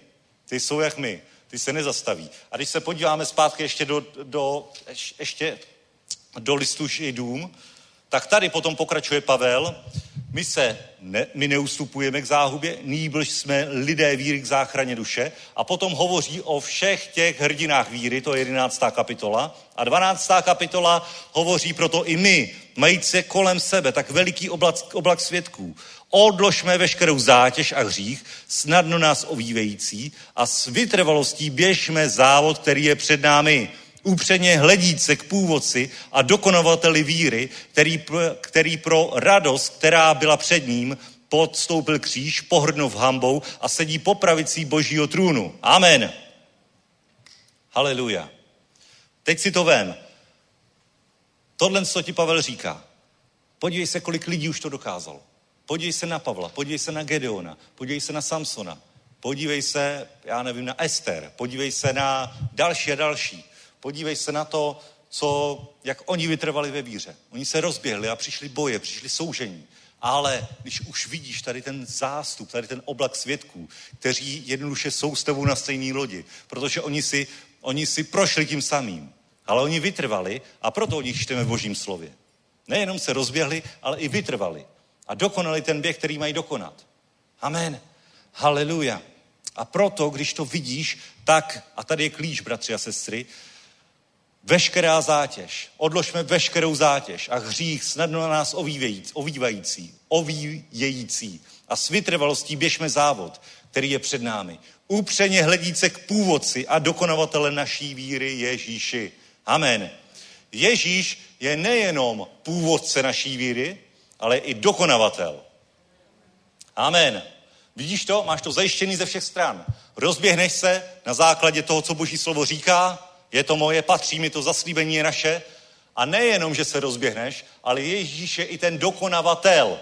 Ty jsou jak my. Ty se nezastaví. A když se podíváme zpátky ještě do, do, ještě do listu Židům, tak tady potom pokračuje Pavel. My se ne, my neustupujeme k záhubě, nýbrž jsme lidé víry k záchraně duše. A potom hovoří o všech těch hrdinách víry, to je 11. kapitola. A 12. kapitola hovoří proto i my, majíce kolem sebe tak veliký oblak, oblak svědků. Odložme veškerou zátěž a hřích, snadno nás ovývející a s vytrvalostí běžme závod, který je před námi upřeně hledíce k původci a dokonovateli víry, který, který pro radost, která byla před ním, podstoupil kříž, pohrnuv hambou a sedí po pravicí božího trůnu. Amen. Haleluja. Teď si to vem. Tohle, co ti Pavel říká. Podívej se, kolik lidí už to dokázalo. Podívej se na Pavla, podívej se na Gedeona, podívej se na Samsona, podívej se, já nevím, na Ester, podívej se na další a další. Podívej se na to, co, jak oni vytrvali ve víře. Oni se rozběhli a přišli boje, přišli soužení. Ale když už vidíš tady ten zástup, tady ten oblak svědků, kteří jednoduše jsou s tebou na stejné lodi, protože oni si, oni si prošli tím samým, ale oni vytrvali a proto o nich čteme v božím slově. Nejenom se rozběhli, ale i vytrvali. A dokonali ten běh, který mají dokonat. Amen. Haleluja. A proto, když to vidíš, tak, a tady je klíč, bratři a sestry, veškerá zátěž, odložme veškerou zátěž a hřích snadno na nás ovývající, ovíjející a s vytrvalostí běžme závod, který je před námi. Upřeně hledíce k původci a dokonavatele naší víry Ježíši. Amen. Ježíš je nejenom původce naší víry, ale i dokonavatel. Amen. Vidíš to? Máš to zajištěný ze všech stran. Rozběhneš se na základě toho, co Boží slovo říká, je to moje, patří mi to, zaslíbení je naše. A nejenom, že se rozběhneš, ale Ježíš je i ten dokonavatel.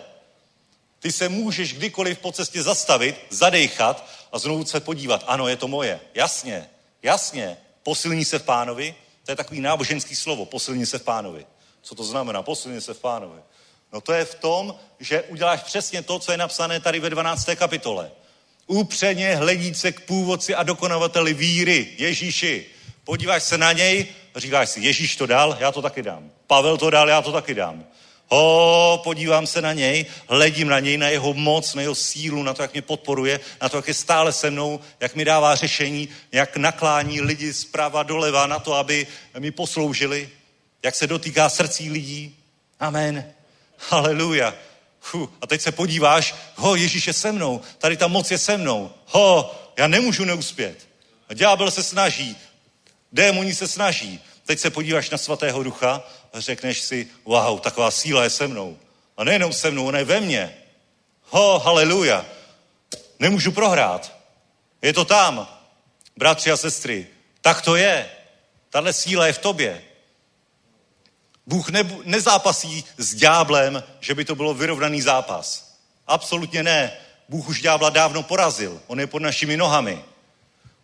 Ty se můžeš kdykoliv po cestě zastavit, zadejchat a znovu se podívat. Ano, je to moje. Jasně, jasně. Posilní se v pánovi. To je takový náboženský slovo, posilní se v pánovi. Co to znamená? Posilní se v pánovi. No to je v tom, že uděláš přesně to, co je napsané tady ve 12. kapitole. Upřeně hledíce k původci a dokonavateli víry, Ježíši. Podíváš se na něj, říkáš si, Ježíš to dal, já to taky dám. Pavel to dal, já to taky dám. Ho, podívám se na něj, hledím na něj, na jeho moc, na jeho sílu, na to, jak mě podporuje, na to, jak je stále se mnou, jak mi dává řešení, jak naklání lidi zprava doleva na to, aby mi posloužili, jak se dotýká srdcí lidí. Amen. Haleluja. A teď se podíváš, ho, Ježíš je se mnou, tady ta moc je se mnou. Ho, já nemůžu neuspět. A ďábel se snaží, démoni se snaží. Teď se podíváš na svatého ducha a řekneš si, wow, taková síla je se mnou. A nejenom se mnou, ona je ve mně. Ho, haleluja. Nemůžu prohrát. Je to tam, bratři a sestry. Tak to je. Tahle síla je v tobě. Bůh ne, nezápasí s ďáblem, že by to bylo vyrovnaný zápas. Absolutně ne. Bůh už ďábla dávno porazil. On je pod našimi nohami.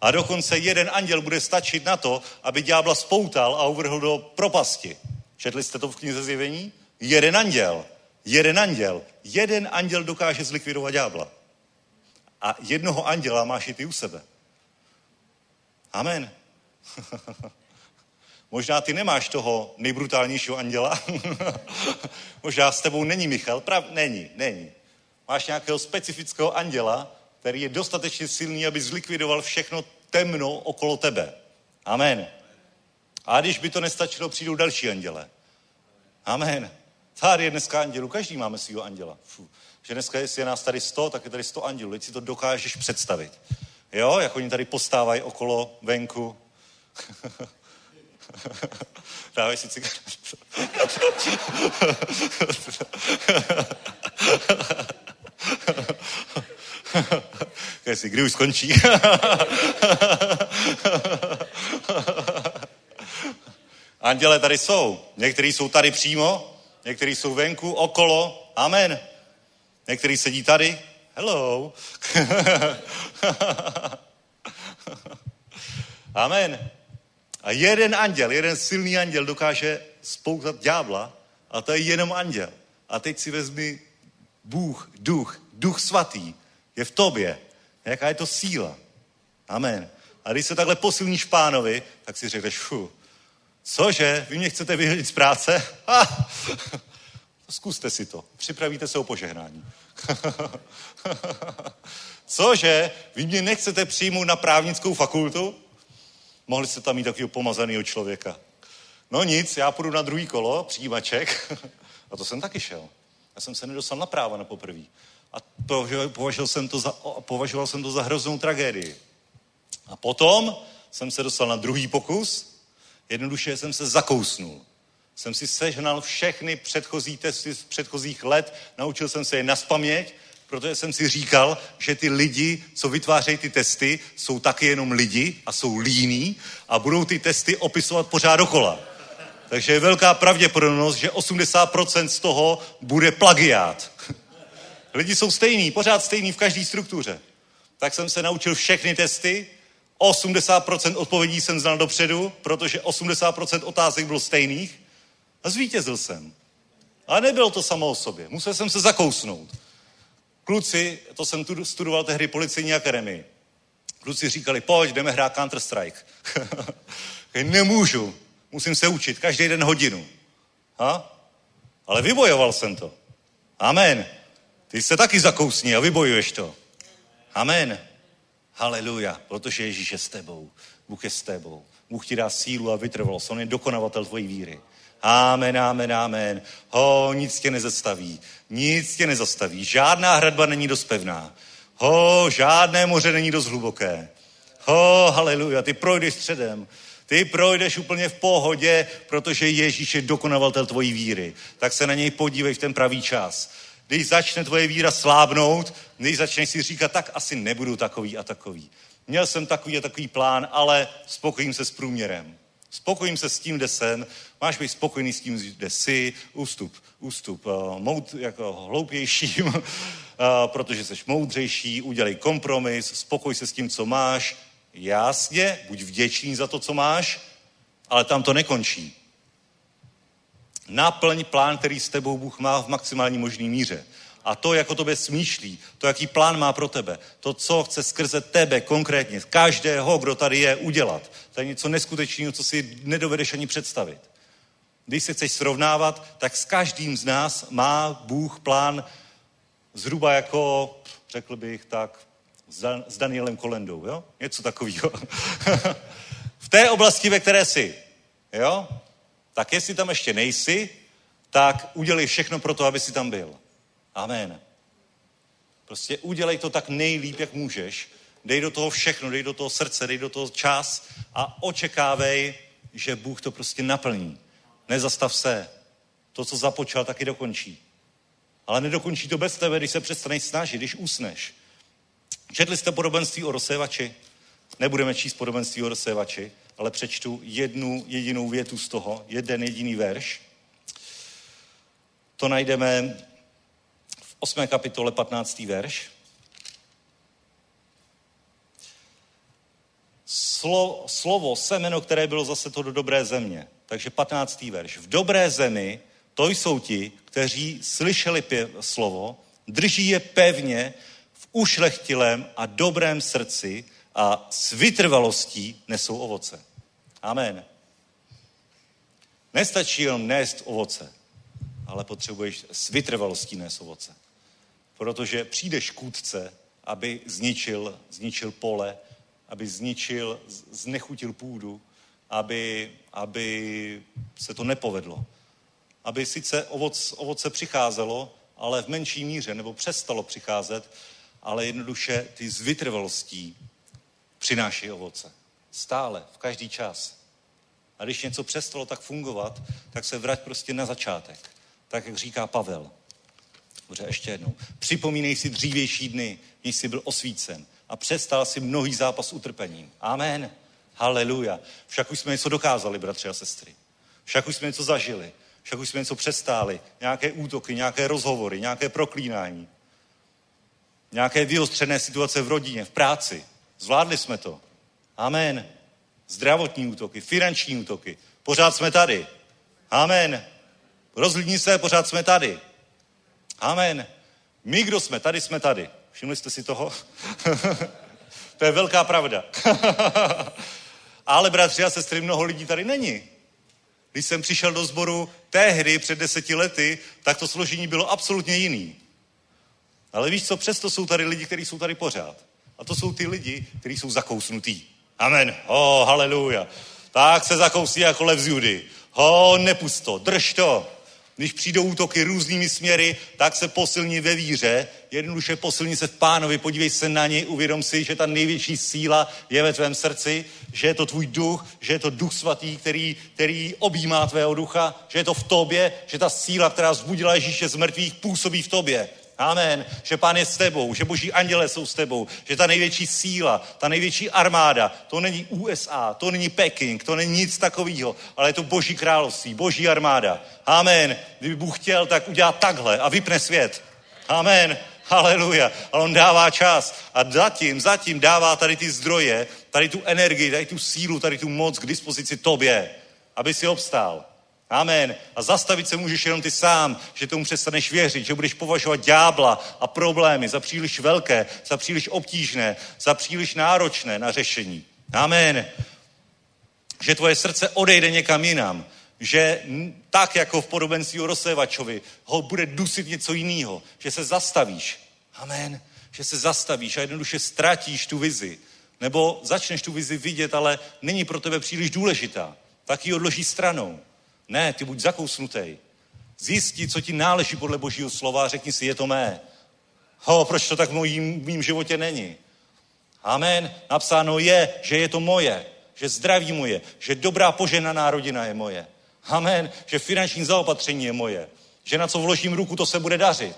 A dokonce jeden anděl bude stačit na to, aby ďábla spoutal a uvrhl do propasti. Četli jste to v knize Zjevení? Jeden anděl. Jeden anděl. Jeden anděl dokáže zlikvidovat ďábla. A jednoho anděla máš i ty u sebe. Amen. Možná ty nemáš toho nejbrutálnějšího anděla. Možná s tebou není Michal. Prav, není, není. Máš nějakého specifického anděla, který je dostatečně silný, aby zlikvidoval všechno temno okolo tebe. Amen. A když by to nestačilo, přijdou další anděle. Amen. Tady je dneska andělů, každý máme svého anděla. Fuh. Že dneska, jestli je nás tady 100, tak je tady 100 andělů. Teď si to dokážeš představit. Jo, jak oni tady postávají okolo venku. Dávaj si cigaretu. si, kdy už skončí? Anděle tady jsou. Někteří jsou tady přímo, někteří jsou venku, okolo. Amen. Někteří sedí tady. Hello. Amen. A jeden anděl, jeden silný anděl dokáže spoutat ďábla a to je jenom anděl. A teď si vezmi Bůh, duch, duch svatý je v tobě. Jaká je to síla. Amen. A když se takhle posilníš pánovi, tak si řekneš, fu, cože, vy mě chcete vyhodit z práce? Zkuste si to. Připravíte se o požehnání. cože, vy mě nechcete přijmout na právnickou fakultu? Mohli jste tam mít takového pomazaného člověka. No nic, já půjdu na druhý kolo, přijímaček. A to jsem taky šel. Já jsem se nedostal na práva na poprví. A považoval jsem to za, považoval jsem to za hroznou tragédii. A potom jsem se dostal na druhý pokus, jednoduše jsem se zakousnul. Jsem si sežnal všechny předchozí testy z předchozích let, naučil jsem se je naspaměť, protože jsem si říkal, že ty lidi, co vytvářejí ty testy, jsou taky jenom lidi a jsou líní a budou ty testy opisovat pořád dokola. Takže je velká pravděpodobnost, že 80% z toho bude plagiát. Lidi jsou stejní, pořád stejní v každé struktuře. Tak jsem se naučil všechny testy, 80% odpovědí jsem znal dopředu, protože 80% otázek bylo stejných a zvítězil jsem. Ale nebylo to samo o sobě. Musel jsem se zakousnout. Kluci, to jsem tu studoval tehdy policejní akademii, kluci říkali, pojď, jdeme hrát Counter-Strike. Nemůžu, musím se učit, každý den hodinu. Ha? Ale vybojoval jsem to. Amen. Ty se taky zakousni a vybojuješ to. Amen. Haleluja, protože Ježíš je s tebou. Bůh je s tebou. Bůh ti dá sílu a vytrvalost. On je dokonavatel tvojí víry. Amen, amen, amen. Ho, nic tě nezastaví. Nic tě nezastaví. Žádná hradba není dost pevná. Ho, žádné moře není dost hluboké. Ho, haleluja, ty projdeš středem. Ty projdeš úplně v pohodě, protože Ježíš je dokonavatel tvojí víry. Tak se na něj podívej v ten pravý čas. Když začne tvoje víra slábnout, když začneš si říkat, tak asi nebudu takový a takový. Měl jsem takový a takový plán, ale spokojím se s průměrem. Spokojím se s tím, kde jsem. Máš být spokojený s tím, kde jsi. Ústup, ústup. Uh, mout jako hloupějším, uh, protože jsi moudřejší. Udělej kompromis. Spokoj se s tím, co máš. Jasně, buď vděčný za to, co máš, ale tam to nekončí. Naplň plán, který s tebou Bůh má v maximální možné míře. A to, jak o tobě smýšlí, to, jaký plán má pro tebe, to, co chce skrze tebe konkrétně, každého, kdo tady je, udělat. To je něco neskutečného, co si nedovedeš ani představit. Když se chceš srovnávat, tak s každým z nás má Bůh plán zhruba jako, řekl bych tak, s Danielem Kolendou, jo? Něco takového. v té oblasti, ve které jsi, jo? Tak jestli tam ještě nejsi, tak udělej všechno pro to, aby si tam byl. Amen. Prostě udělej to tak nejlíp, jak můžeš. Dej do toho všechno, dej do toho srdce, dej do toho čas a očekávej, že Bůh to prostě naplní. Nezastav se. To, co započal, taky dokončí. Ale nedokončí to bez tebe, když se přestaneš snažit, když usneš. Četli jste podobenství o rozsévači? Nebudeme číst podobenství o rozsévači, ale přečtu jednu jedinou větu z toho, jeden jediný verš. To najdeme 8. kapitole 15. verš. Slo, slovo, semeno, které bylo zase to do dobré země. Takže 15. verš. V dobré zemi to jsou ti, kteří slyšeli pěv, slovo, drží je pevně v ušlechtilém a dobrém srdci a s vytrvalostí nesou ovoce. Amen. Nestačí jenom nést ovoce, ale potřebuješ s vytrvalostí nést ovoce protože přijde škůdce, aby zničil, zničil pole, aby zničil, znechutil půdu, aby, aby se to nepovedlo. Aby sice ovoc, ovoce přicházelo, ale v menší míře, nebo přestalo přicházet, ale jednoduše ty z vytrvalostí přináší ovoce. Stále, v každý čas. A když něco přestalo tak fungovat, tak se vrať prostě na začátek. Tak, jak říká Pavel. Dobře, ještě jednou. Připomínej si dřívější dny, když jsi byl osvícen a přestal si mnohý zápas utrpením. Amen. Haleluja. Však už jsme něco dokázali, bratři a sestry. Však už jsme něco zažili. Však už jsme něco přestáli. Nějaké útoky, nějaké rozhovory, nějaké proklínání. Nějaké vyostřené situace v rodině, v práci. Zvládli jsme to. Amen. Zdravotní útoky, finanční útoky. Pořád jsme tady. Amen. Rozhlídni se, pořád jsme tady. Amen. My, kdo jsme tady, jsme tady. Všimli jste si toho? to je velká pravda. Ale bratři a sestry, mnoho lidí tady není. Když jsem přišel do sboru tehdy, před deseti lety, tak to složení bylo absolutně jiný. Ale víš co, přesto jsou tady lidi, kteří jsou tady pořád. A to jsou ty lidi, kteří jsou zakousnutí. Amen. Oh, haleluja. Tak se zakousí jako lev z Judy. Ho, nepust to, drž to. Když přijdou útoky různými směry, tak se posilní ve víře, jednoduše posilní se v pánovi, podívej se na něj, uvědom si, že ta největší síla je ve tvém srdci, že je to tvůj duch, že je to duch svatý, který, který objímá tvého ducha, že je to v tobě, že ta síla, která zbudila Ježíše z mrtvých, působí v tobě. Amen. Že pán je s tebou, že boží anděle jsou s tebou, že ta největší síla, ta největší armáda, to není USA, to není Peking, to není nic takového, ale je to boží království, boží armáda. Amen. Kdyby Bůh chtěl, tak udělá takhle a vypne svět. Amen. Haleluja. Ale on dává čas a zatím, zatím dává tady ty zdroje, tady tu energii, tady tu sílu, tady tu moc k dispozici tobě, aby si obstál. Amen. A zastavit se můžeš jenom ty sám, že tomu přestaneš věřit, že budeš považovat ďábla a problémy za příliš velké, za příliš obtížné, za příliš náročné na řešení. Amen. Že tvoje srdce odejde někam jinam, že tak jako v podobenství o rozsévačovi ho bude dusit něco jiného, že se zastavíš. Amen. Že se zastavíš a jednoduše ztratíš tu vizi. Nebo začneš tu vizi vidět, ale není pro tebe příliš důležitá. Tak ji odloží stranou. Ne, ty buď zakousnutý. Zjistí, co ti náleží podle božího slova a řekni si, je to mé. Ho, proč to tak v mým, v mým životě není? Amen. Napsáno je, že je to moje, že zdraví moje, že dobrá poženaná rodina je moje. Amen. Že finanční zaopatření je moje. Že na co vložím ruku, to se bude dařit.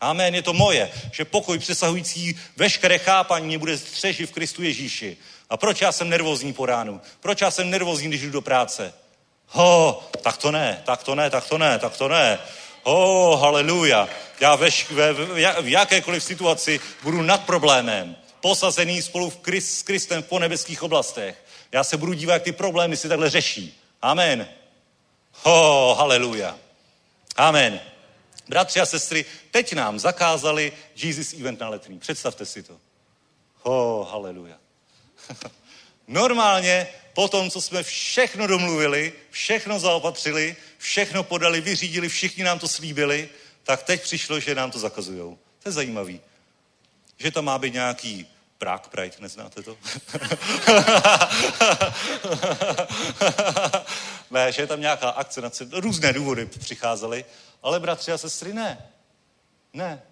Amen, je to moje. Že pokoj přesahující veškeré chápání mě bude střežit v Kristu Ježíši. A proč já jsem nervózní po ránu? Proč já jsem nervózní, když jdu do práce? Ho, tak to ne, tak to ne, tak to ne, tak to ne. Ho, haleluja. Já ve, ve, v jakékoliv situaci budu nad problémem. Posazený spolu v Krist, s Kristem v ponebeských oblastech. Já se budu dívat, jak ty problémy si takhle řeší. Amen. Ho, haleluja. Amen. Bratři a sestry, teď nám zakázali Jesus Event na letní. Představte si to. Ho, haleluja. Normálně po tom, co jsme všechno domluvili, všechno zaopatřili, všechno podali, vyřídili, všichni nám to slíbili, tak teď přišlo, že nám to zakazujou. To je zajímavý. Že tam má být nějaký Prague Pride, neznáte to? ne, že je tam nějaká akce, různé důvody přicházely, ale bratři a sestry ne. Ne,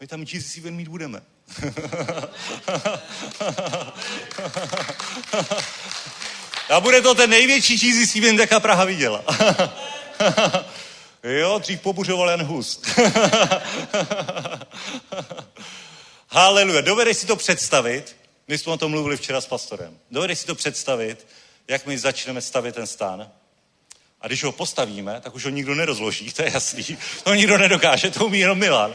my tam Jesus Event mít budeme. A bude to ten největší cheesy event, jaká Praha viděla. jo, dřív pobuřoval jen Hus. Haleluja. Dovedeš si to představit? My jsme o tom mluvili včera s pastorem. Dovedeš si to představit, jak my začneme stavět ten stán? A když ho postavíme, tak už ho nikdo nerozloží, to je jasný. To nikdo nedokáže, to umí jenom Milan.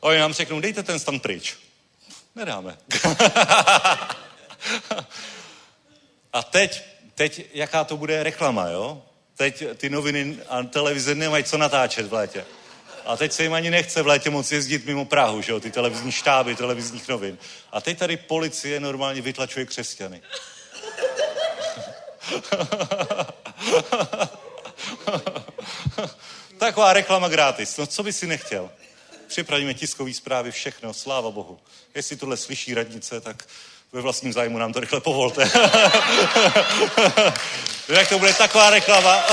Oni nám řeknou, dejte ten stan pryč. Nedáme. a teď, teď, jaká to bude reklama, jo? Teď ty noviny a televize nemají co natáčet v létě. A teď se jim ani nechce v létě moc jezdit mimo Prahu, že jo? Ty televizní štáby, televizních novin. A teď tady policie normálně vytlačuje křesťany. Taková reklama gratis. No co by si nechtěl? Připravíme tiskové zprávy, všechno, sláva Bohu. Jestli tohle slyší radnice, tak ve vlastním zájmu nám to rychle povolte. Jak to bude taková reklama?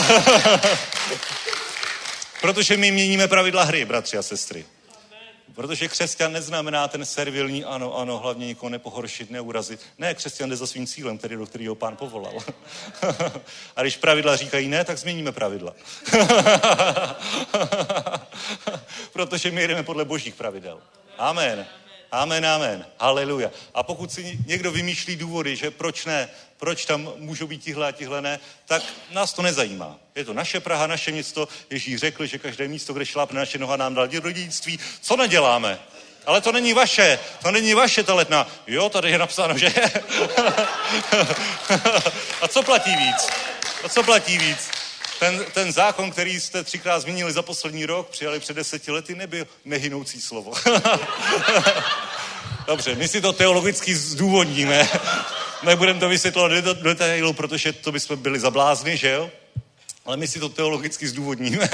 Protože my měníme pravidla hry, bratři a sestry. Protože křesťan neznamená ten servilní, ano, ano, hlavně nikoho nepohoršit, neurazit. Ne, křesťan jde za svým cílem, který, do kterého pán povolal. a když pravidla říkají ne, tak změníme pravidla. Protože my jdeme podle božích pravidel. Amen. Amen, amen. Haleluja. A pokud si někdo vymýšlí důvody, že proč ne, proč tam můžou být tihle a tihle ne, tak nás to nezajímá. Je to naše Praha, naše město. Ježíš řekl, že každé místo, kde šlápne naše noha, nám dal dědictví. Co neděláme? Ale to není vaše, to není vaše ta letna. Jo, tady je napsáno, že A co platí víc? A co platí víc? Ten, ten zákon, který jste třikrát změnili za poslední rok, přijali před deseti lety, nebyl nehynoucí slovo. Dobře, my si to teologicky zdůvodníme. Nebudeme to vysvětlovat do detailu, protože to bychom byli zablázny, že jo? Ale my si to teologicky zdůvodníme.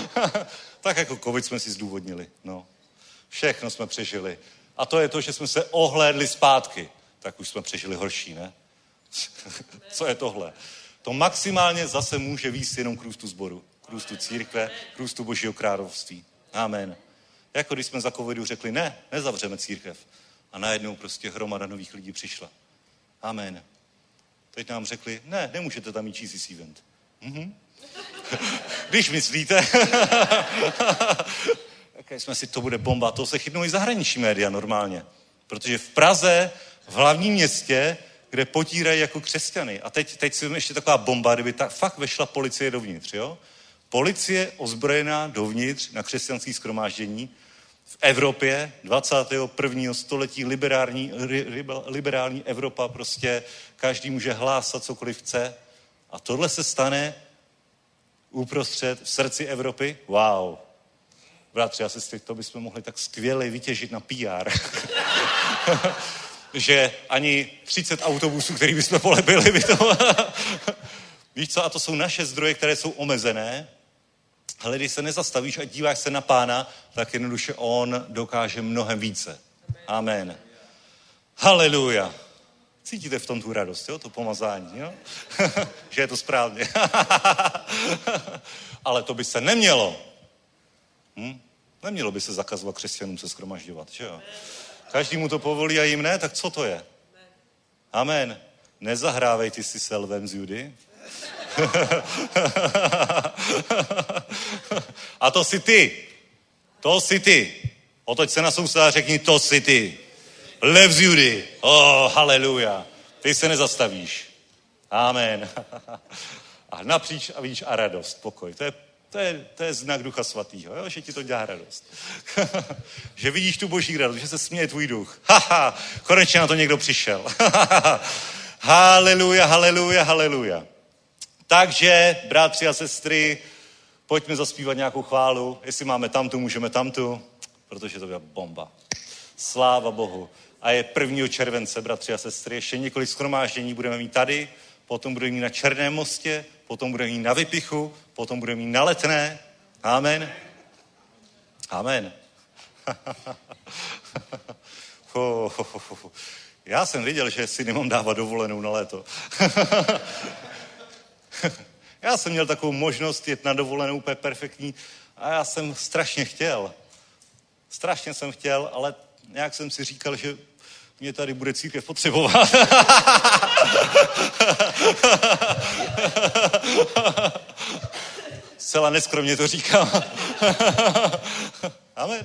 tak jako covid jsme si zdůvodnili. No. Všechno jsme přežili. A to je to, že jsme se ohlédli zpátky. Tak už jsme přežili horší, ne? Co je tohle? To maximálně zase může výjist jenom k růstu zboru, k růstu církve, k růstu božího království. Amen. Jako když jsme za covidu řekli, ne, nezavřeme církev. A najednou prostě hromada nových lidí přišla. Amen. Teď nám řekli, ne, nemůžete tam mít Jesus event. Mhm. Když myslíte. Také jsme si, to bude bomba, to se chytnou i zahraniční média normálně. Protože v Praze, v hlavním městě, kde potírají jako křesťany. A teď, teď si ještě taková bomba, kdyby ta, fakt vešla policie dovnitř, jo? Policie ozbrojená dovnitř na křesťanský schromáždění v Evropě 21. století liberální, liberální Evropa prostě každý může hlásat cokoliv chce. A tohle se stane uprostřed v srdci Evropy. Wow. Bratři a sestry, to bychom mohli tak skvěle vytěžit na PR. že ani 30 autobusů, který bychom polepili, by to... Víš co, a to jsou naše zdroje, které jsou omezené, ale když se nezastavíš a díváš se na pána, tak jednoduše on dokáže mnohem více. Amen. Haleluja. Cítíte v tom tu radost, jo? To pomazání, jo? že je to správně. ale to by se nemělo. Hm? Nemělo by se zakazovat křesťanům se skromažďovat, že jo? Každý mu to povolí a jim ne, tak co to je? Amen. Nezahrávej ty si se lvem z Judy. a to si ty. To si ty. Otoď se na souseda a řekni, to si ty. Lev z Judy. Oh, haleluja. Ty se nezastavíš. Amen. a napříč a vidíš a radost, pokoj. To je to je, to je znak Ducha Svatého, jo? že ti to dělá radost. že vidíš tu boží radost, že se směje tvůj duch. Haha, konečně na to někdo přišel. haleluja, haleluja, haleluja. Takže, bratři a sestry, pojďme zaspívat nějakou chválu. Jestli máme tamtu, můžeme tamtu, protože to byla bomba. Sláva Bohu. A je 1. července, bratři a sestry. Ještě několik schromáždění budeme mít tady, potom budeme mít na Černém mostě, potom budeme mít na Vypichu, potom budeme mít na Letné. Amen. Amen. Já jsem viděl, že si nemám dávat dovolenou na léto. já jsem měl takovou možnost jet na dovolenou úplně perfektní a já jsem strašně chtěl. Strašně jsem chtěl, ale nějak jsem si říkal, že mě tady bude církev potřebovat. Zcela neskromně to říkám. Amen.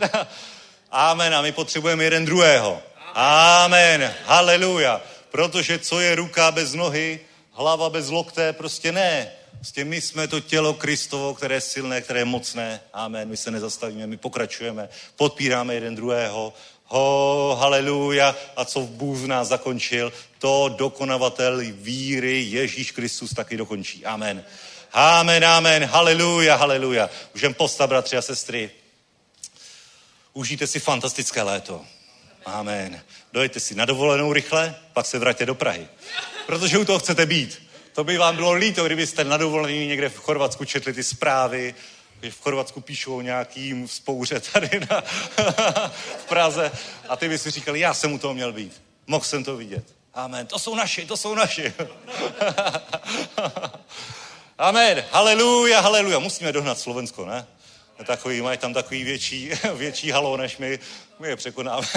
Amen. A my potřebujeme jeden druhého. Amen. Haleluja. Protože co je ruka bez nohy, hlava bez lokte, prostě ne. Prostě my jsme to tělo Kristovo, které je silné, které je mocné. Amen. My se nezastavíme, my pokračujeme, podpíráme jeden druhého Ho, haleluja. A co v Bůh v nás zakončil, to dokonavatel víry Ježíš Kristus taky dokončí. Amen. Amen, amen, haleluja, haleluja. Můžeme postav, bratři a sestry. Užijte si fantastické léto. Amen. Dojďte si na dovolenou rychle, pak se vraťte do Prahy. Protože u toho chcete být. To by vám bylo líto, kdybyste na dovolení někde v Chorvatsku četli ty zprávy že v Chorvatsku píšou o nějakým spouře tady na, v Praze a ty by si říkali, já jsem u toho měl být. Mohl jsem to vidět. Amen. To jsou naši, to jsou naši. Amen. Haleluja, haleluja. Musíme dohnat Slovensko, ne? Takový, mají tam takový větší, větší halo, než my. My je překonáme.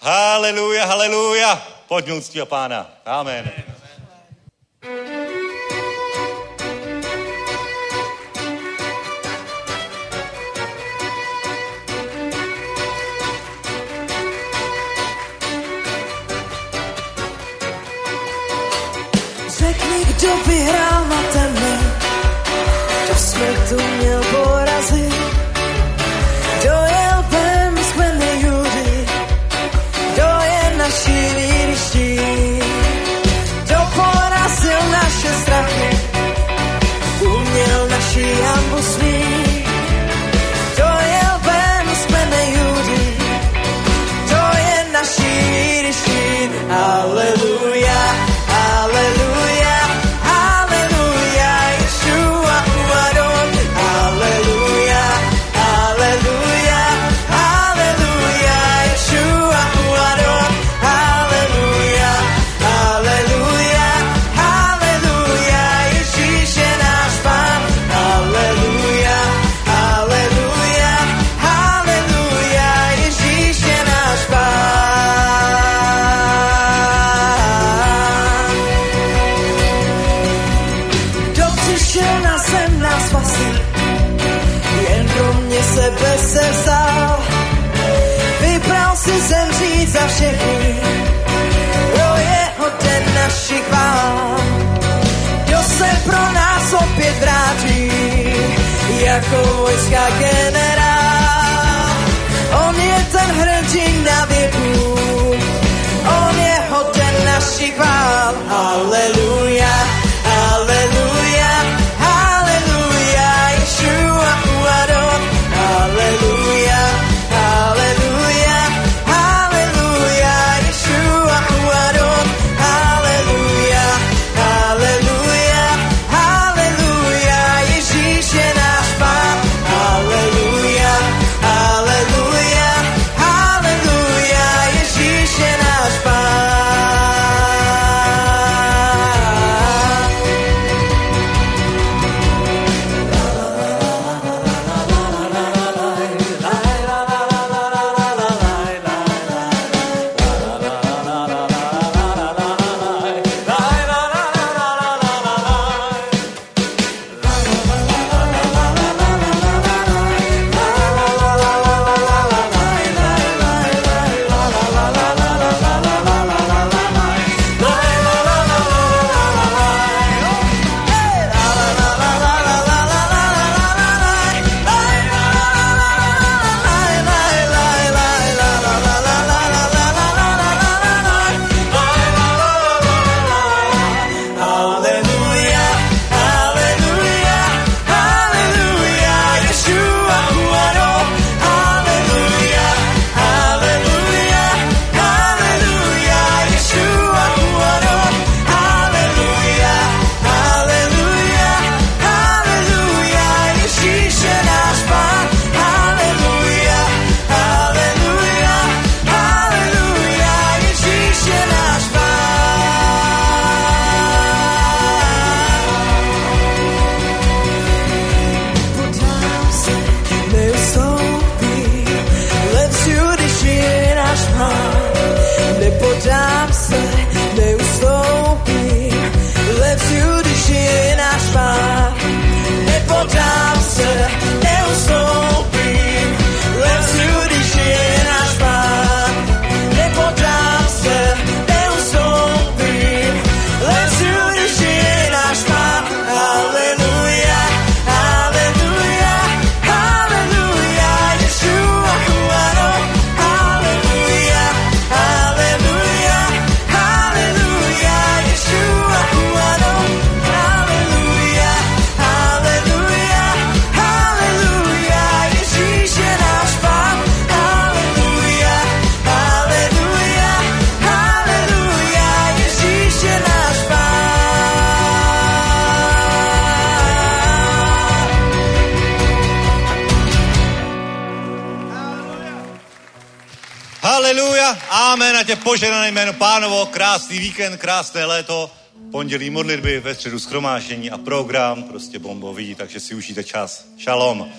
haleluja, haleluja. Pojďme uctívat pána. Amen. Amen. Kdo vyhrál na ten kdo jsme tu měl porazit, kdo jel ven z Judy, kdo je naší víriští, kdo porazil naše strachy, uměl naší jambu smít, Se vzal, Vybral si zemřít za všechny, to je hoden našich vám. Kdo se pro nás opět vrátí, jako vojska generál. On je ten hrdina věku, on je hoden našich vám. Hallelujah. krásný víkend, krásné léto, pondělí modlitby, ve středu schromášení a program prostě bombový, takže si užijte čas. Šalom.